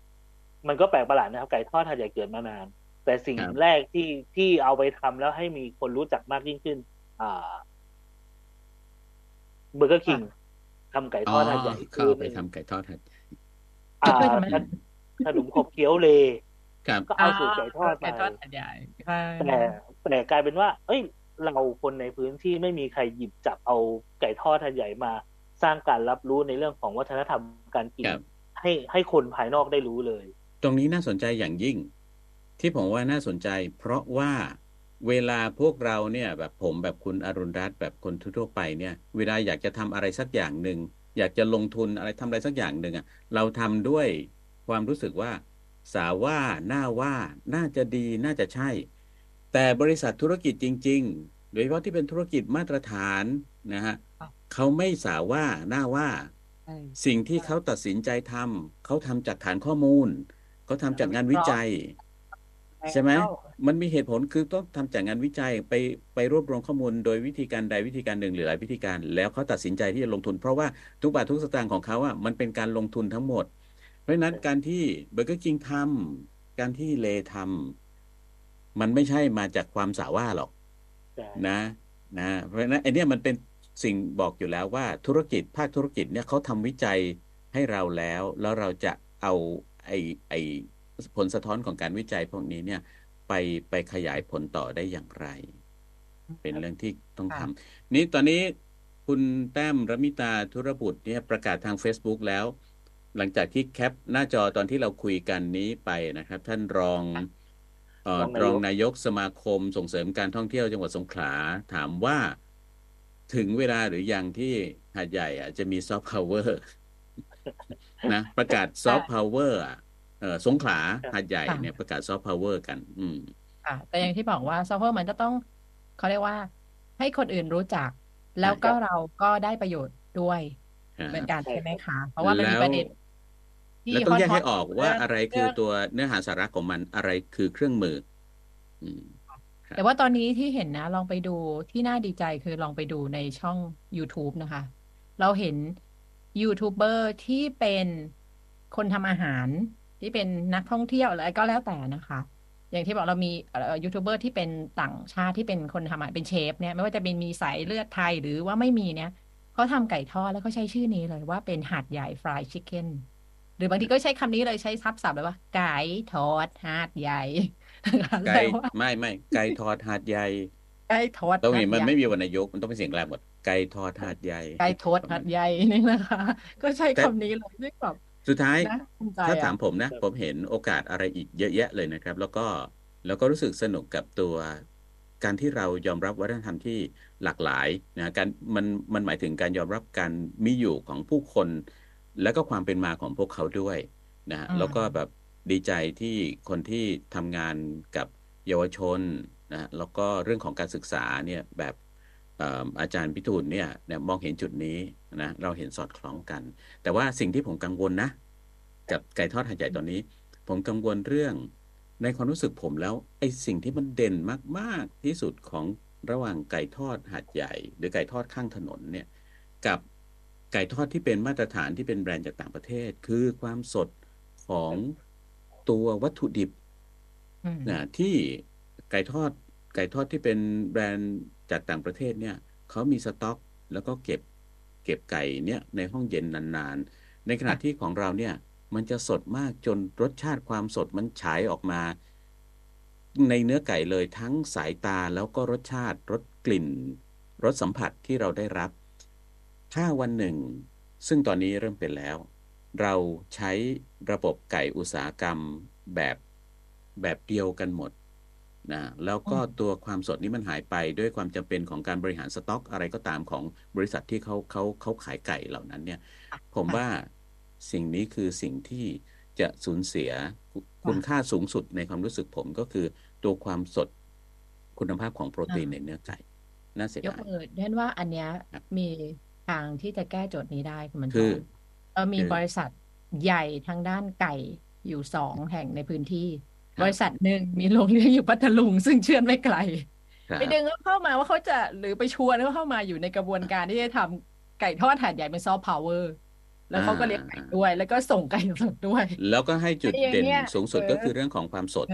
มันก็แปลกประหลาดนะครับ ไก่ทอดหาดใหญ่เกิดมานาน แต่สิ่งครับแรกที่ที่เอาไปทำแล้วให้มีคนรู้จักมากยิ่งขึ้นอ่า เบอร์เกอร์คิงทำอ๋อ ไก่ทอดหาดใหญ่เข้าไปทำไก่ทอดหาดอ่าเคยทำไหมขนขนมขบเคี้ยวเลย์ครับก็เอาสูตรไก่ทอดไก่ทอดไปหาดใหญ่ใช่แต่แต่กลายเป็นว่า เอ้ย เราคนในพื้นที่ไม่มีใครหยิบจับเอาไก่ทอดหาดใหญ่มา สร้างการรับรู้ในเรื่องของวัฒนธรรมการกินครับให้ให้คนภายนอกได้รู้เลย ตรงนี้น่าสนใจอย่างยิ่ง ที่ผมว่าน่าสนใจ เพราะว่า เวลาพวกเราเนี่ยแบบผมแบบคุณอรุณรัตน์แบบคนทั่วๆไปเนี่ยเวลาอยากจะทำอะไรสักอย่างหนึ่งอยากจะลงทุนอะไรทำอะไรสักอย่างหนึ่งอะเราทำด้วยความรู้สึกว่า สาว่าน่าว่าน่าจะดีน่าจะใช่ แต่บริษัทธุรกิจจริง ๆ โดยเฉพาะที่เป็นธุรกิจมาตรฐานนะฮะเขาไม่สาว่าน่าว่าใช่สิ่งที่เขาตัดสินใจทำเขาทำจากฐานข้อมูลเขาทำจากงานวิจัย ใช่ไหม มันมีเหตุผลคือต้องทำจากงานวิจัยไปไปรวบรวมข้อมูลโดยวิธีการใดวิธีการหนึ่งหรือหลายวิธีการ แล้วเขาตัดสินใจที่จะลงทุน เพราะว่าทุกบาททุกสตางค์ของเขาอะมันเป็นการลงทุนทั้งหมด เพราะฉะนั้นการที่เบอร์เกอร์คิงทำการที่เลทำมันไม่ใช่มาจากความสาว่าหรอกใช่นะนะเพราะฉะนั้นไอเนี้ยมันเป็นสิ่งบอกอยู่แล้วว่าธุรกิจภาคธุรกิจเนี่ยเขาทำวิจัยให้เราแล้ว แล้วเราจะเอาไอไอผลสะท้อนของการวิจัยพวกนี้เนี่ย ไปไปขยายผลต่อได้อย่างไร เป็นเรื่องที่ต้องทำนี่ตอนนี้คุณแต้มรมิตาธุรบุตรเนี่ยประกาศทาง Facebook แล้ว หลังจากที่แคปหน้าจอตอนที่เราคุยกันนี้ไปนะครับ ท่านรองเอ่อรองนายกสมาคมส่งเสริมการท่องเที่ยวจังหวัดสงขลาถามว่าถึงเวลาหรือยังที่หาดใหญ่อะจะมีซอฟต์พาวเวอร์นะประกาศซอฟต์พาวเวอร์อะเออ สงขลาหาดใหญ่เนี่ยประกาศซอฟต์พาวเวอร์กัน อืมค่ะแต่อย่างที่บอกว่าซอฟต์พาวเวอร์มันจะต้องเขาเรียกว่า ให้คนอื่นรู้จัก แล้วก็เราก็ได้ประโยชน์ด้วยอ่าเหมือนกันใช่ไหมคะ เพราะว่ามันมีประเด็นที่แล้วต้องแยกฮให้ตออกๆว่าเงอะไรคือตัวเนื้อหาสาระของมันอะไรคือเครื่องมืออืมแต่ว่าตอนนี้ที่เห็นนะ ลองไปดูที่น่าดีใจคือลองไปดูในช่อง YouTube นะคะ เราเห็นยูทูบเบอร์ที่เป็นคนทำอาหาร ที่เป็นนักท่องเที่ยวอะไรก็แล้วแต่นะคะ อย่างที่บอกเรามีเอ่อยูทูบเบอร์ที่เป็นต่างชาติที่เป็นคนทำอาหารเป็นเชฟเนี่ยไม่ว่าจะเป็นมีสายเลือดไทยหรือว่าไม่มีเนี่ยเขาทำไก่ทอดแล้วก็ใช้ชื่อนี้เลยว่าเป็นหาดใหญ่ฟรายชิคเก้นหรือบางทีก็ใช้คำนี้เลยใช้ทับศัพท์เลยว่า ไก่ทอดหาดใหญ่ไก่แปลว่าไม่ไม่ไก่ทอดหาดใหญ่ไก่ทอดต้องมีหาดมันใหญ่ไม่มีวรรณยุกต์มันต้องเป็นเสียงแรกหมดไก่ทอดหาดใหญ่ไก่ทอดหัดใหญ่นี่นะคะ ก็ใช้แต่คำนี้เลยซึ่งแบบ สุดท้ายนะภูมิใจถ้าอะถามผมนะ ผมเห็นโอกาสอะไรอีกเยอะแยะเลยนะครับ แล้วก็แล้วก็รู้สึกสนุกกับตัวการที่เรายอมรับวัฒนธรรมที่หลากหลายนะการมันมันหมายถึงการยอมรับการมีอยู่ของผู้คน แล้วก็ความเป็นมาของพวกเขาด้วยนะฮะอืมแล้วก็แบบดีใจที่คนที่ทำงานกับเยาวชนนะฮะแล้วก็เรื่องของการศึกษาเนี่ยแบบเอ่ออาจารย์พิทูลเนี่ยเนี่ยมองเห็นจุดนี้ นะเราเห็นสอดคล้องกัน แต่ว่าสิ่งที่ผมกังวลนะ กับไก่ทอดหาดใหญ่ตอนนี้ ผมกังวลเรื่องในความรู้สึกผมแล้วไอ้สิ่งที่มันเด่นมากๆที่สุดของระหว่างไก่ทอดหาดใหญ่ หรือไก่ทอดข้างถนนเนี่ยกับไก่ทอดที่เป็นมาตรฐานที่เป็นแบรนด์จากต่างประเทศ คือความสดของตัววัตถุดิบอืมนะที่ไก่ทอดไก่ทอดที่เป็นแบรนด์จากต่างประเทศเนี่ยเขามีสต็อก แล้วก็เก็บ เก็บไก่เนี่ยในห้องเย็นนานๆ ในขณะที่ของเราเนี่ยมันจะสดมากจนรสชาติความสดมันฉายออกมา ในเนื้อไก่เลยทั้งสายตาแล้วก็รสชาติรสกลิ่นรสสัมผัสที่เราได้รับ ถ้าวันหนึ่ง ซึ่งตอนนี้เริ่มเป็นแล้ว เราใช้ระบบไก่อุตสาหกรรมแบบแบบเดียวกันหมด นะแล้วก็อืมตัวความสดนี้มันหายไปด้วยความจำเป็นของการบริหารสต็อก อะไรก็ตามของบริษัทที่เขาเขาเขาขายไก่เหล่านั้นเนี่ย ผมว่าสิ่งนี้คือสิ่งที่จะสูญเสียคุคุณค่าสูงสุดในความรู้สึกผมก็คือตัวความสดคุณภาพของโปรตีนในเนื้อไก่น่าเสียยกดายมือเด่นว่าอันเนี้ยครับมีทางที่จะแก้โจทย์นี้ได้คุณมันคือเออมีคือบริษัทใหญ่ทางด้านไก่อยู่สองแห่งในพื้นที่ครั บบริษัทหนึ่งมีโรงเลี้ยงอยู่พัทลุง ซึ่งเชื่อไม่ไกลครับไปดึงเขาเข้ามาว่าเขาจะหรือไปชวนเขาเข้ามาอยู่ในกระบวนการที่จะทำไก่ทอดหาดใหญ่เป็นซอฟต์พาวเวอร์แล้วเขาก็เลี้ยงไก่ด้วย แล้วก็ส่งไก่สดด้วย แล้วก็ให้จุดไอ้อย่างเด่นเงี้ยสูงสุดเออก็คือเรื่องของความสด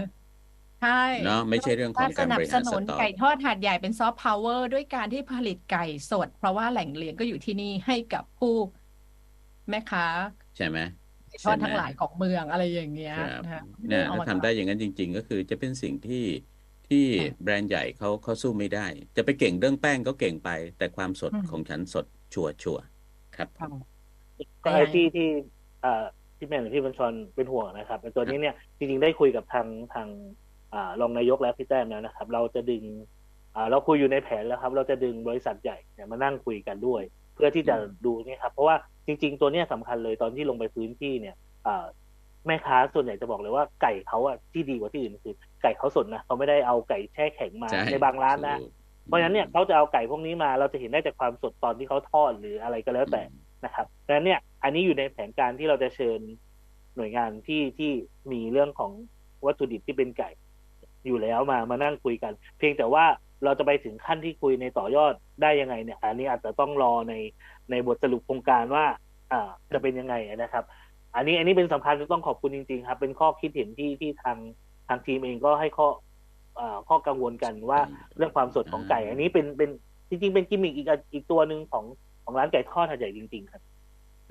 ใช่เนาะไม่ใช่เรื่องของการบริสหารสต็อก สนับสนุนไก่ทอดหาดใหญ่เป็นซอฟต์พาวเวอร์ด้วยการที่ผลิตไก่สด เพราะว่าแหล่งเลี้ยงก็อยู่ที่นี่ให้กับผู้แม่ค้า ใช่ไหม ไก่ทอดทั้งหลายของเมืองอะไรอย่างเงี้ยครับนะคะเนี่ยเอาถ้ามาทำได้อย่างนั้นจริง ๆ ก็คือจะเป็นสิ่งที่ที่ค่ะแบรนด์ใหญ่เขาเขาสู้ไม่ได้ จะไปเก่งเรื่องแป้งก็เก่งไป แต่ความสดอืมของฉันสดชัวร์ชัวร์ครับค่ะก็ไอ้ที่ที่อ่าที่แม่หรือพี่บัญชรเป็นห่วงนะครับในตัวนี้เนี่ยจริงๆได้คุยกับทางทางอ่ารองนายกและพี่แต้มแล้วนะครับ เราจะดึงอ่าเราคุยอยู่ในแผนแล้วครับ เราจะดึงบริษัทใหญ่เนี่ยมานั่งคุยกันด้วย เพื่อที่จะอืมดูเนี่ยครับ เพราะว่าจริง ๆ ตัวเนี้ยสำคัญเลยตอนที่ลงไปพื้นที่เนี่ยอ่าแม่ค้าส่วนใหญ่จะบอกเลยว่าไก่เขาอะที่ดีกว่าที่อื่นคือ ไก่เขาสดนะเขาไม่ได้เอาไก่แช่แข็งมาใช่ในบางร้านนะถูกเพราะฉะนั้นเนี่ยเขาจะเอาไก่พวกนี้มา เราจะเห็นได้จากความสดตอนที่เขาทอดหรืออะไรก็แล้วแต่นะครับดังนั้นเนี่ยอันนี้อยู่ในแผนการที่เราจะเชิญหน่วยงานที่ที่มีเรื่องของวัตถุดิบที่เป็นไก่อยู่แล้วมามานั่งคุยกัน เพียงแต่ว่า เราจะไปถึงขั้นที่คุยในต่อยอดได้ยังไงเนี่ย อันนี้อาจจะต้องรอในในบทสรุปโครงการว่าอ่าจะเป็นยังไงนะครับ อันนี้อันนี้เป็นสำคัญต้องขอบคุณจริง ๆ ครับ เป็นข้อคิดเห็นที่ที่ทางทางทีมเองก็ให้ข้ออ่าข้อกังวลกันว่าเรื่องความสดของไก่ อันนี้เป็นเป็นจริง ๆ เป็นกิมมิคอีกอันอีกตัวหนึ่งของของร้านไก่ทอดหาดใหญ่จริง ๆ ครับ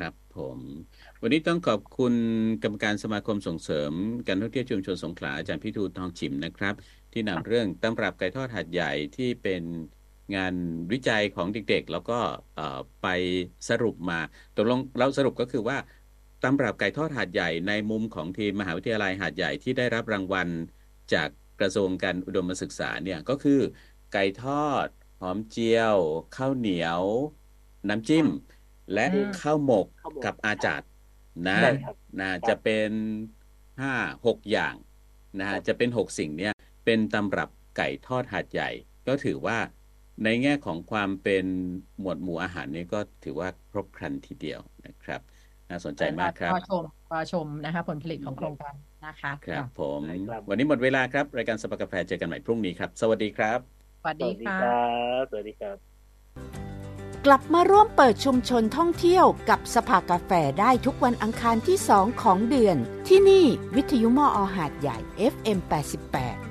ครับผมวันนี้ต้องขอบคุณกรรมการสมาคมส่งเสริม การท่องเที่ยวชุมชนสงขลาอาจารย์พิทูลทองฉิมนะครับ ที่นำเรื่องตำรับไก่ทอดหัดใหญ่ที่เป็นงานวิจัยของเด็กๆ แล้วก็เอ่อไปสรุปมาตกลงเราสรุปก็คือว่าตำรับไก่ทอดหาดใหญ่ในมุมของทีมมหาวิทยาลัยหาดใหญ่ที่ได้รับรางวัล จากกระทรวงการอุดมศึกษาเนี่ยก็คือ ไก่ทอด หอมเจียว ข้าวเหนียว น้ำจิ้ม และอืมข้าวหมกข้าวหมกกับอาจาดนะใช่ครับนะจะเป็นห้าหกอย่างนะฮะจะเป็นหกสิ่งเนี่ย เป็นตำรับไก่ทอดหาดใหญ่ ก็ถือว่าในแง่ของความเป็นหมวดหมู่อาหารนี่ก็ถือว่าครบครันทีเดียวนะครับ น่าสนใจมากครับรอชมรอชมนะคะผลผลิตของโครงการนะคะครับผมได้ครับวันนี้หมดเวลาครับ รายการสปากาแฟเจอกันใหม่พรุ่งนี้ครับ สวัสดีครับ สวัสสดีวัสดีค่ะครับสวัสดีครับ กลับมาร่วมเปิดชุมชนท่องเที่ยวกับสภากาแฟได้ทุกวันอังคารที่ 2 ของเดือน ที่นี่วิทยุมออหาดใหญ่ FM 88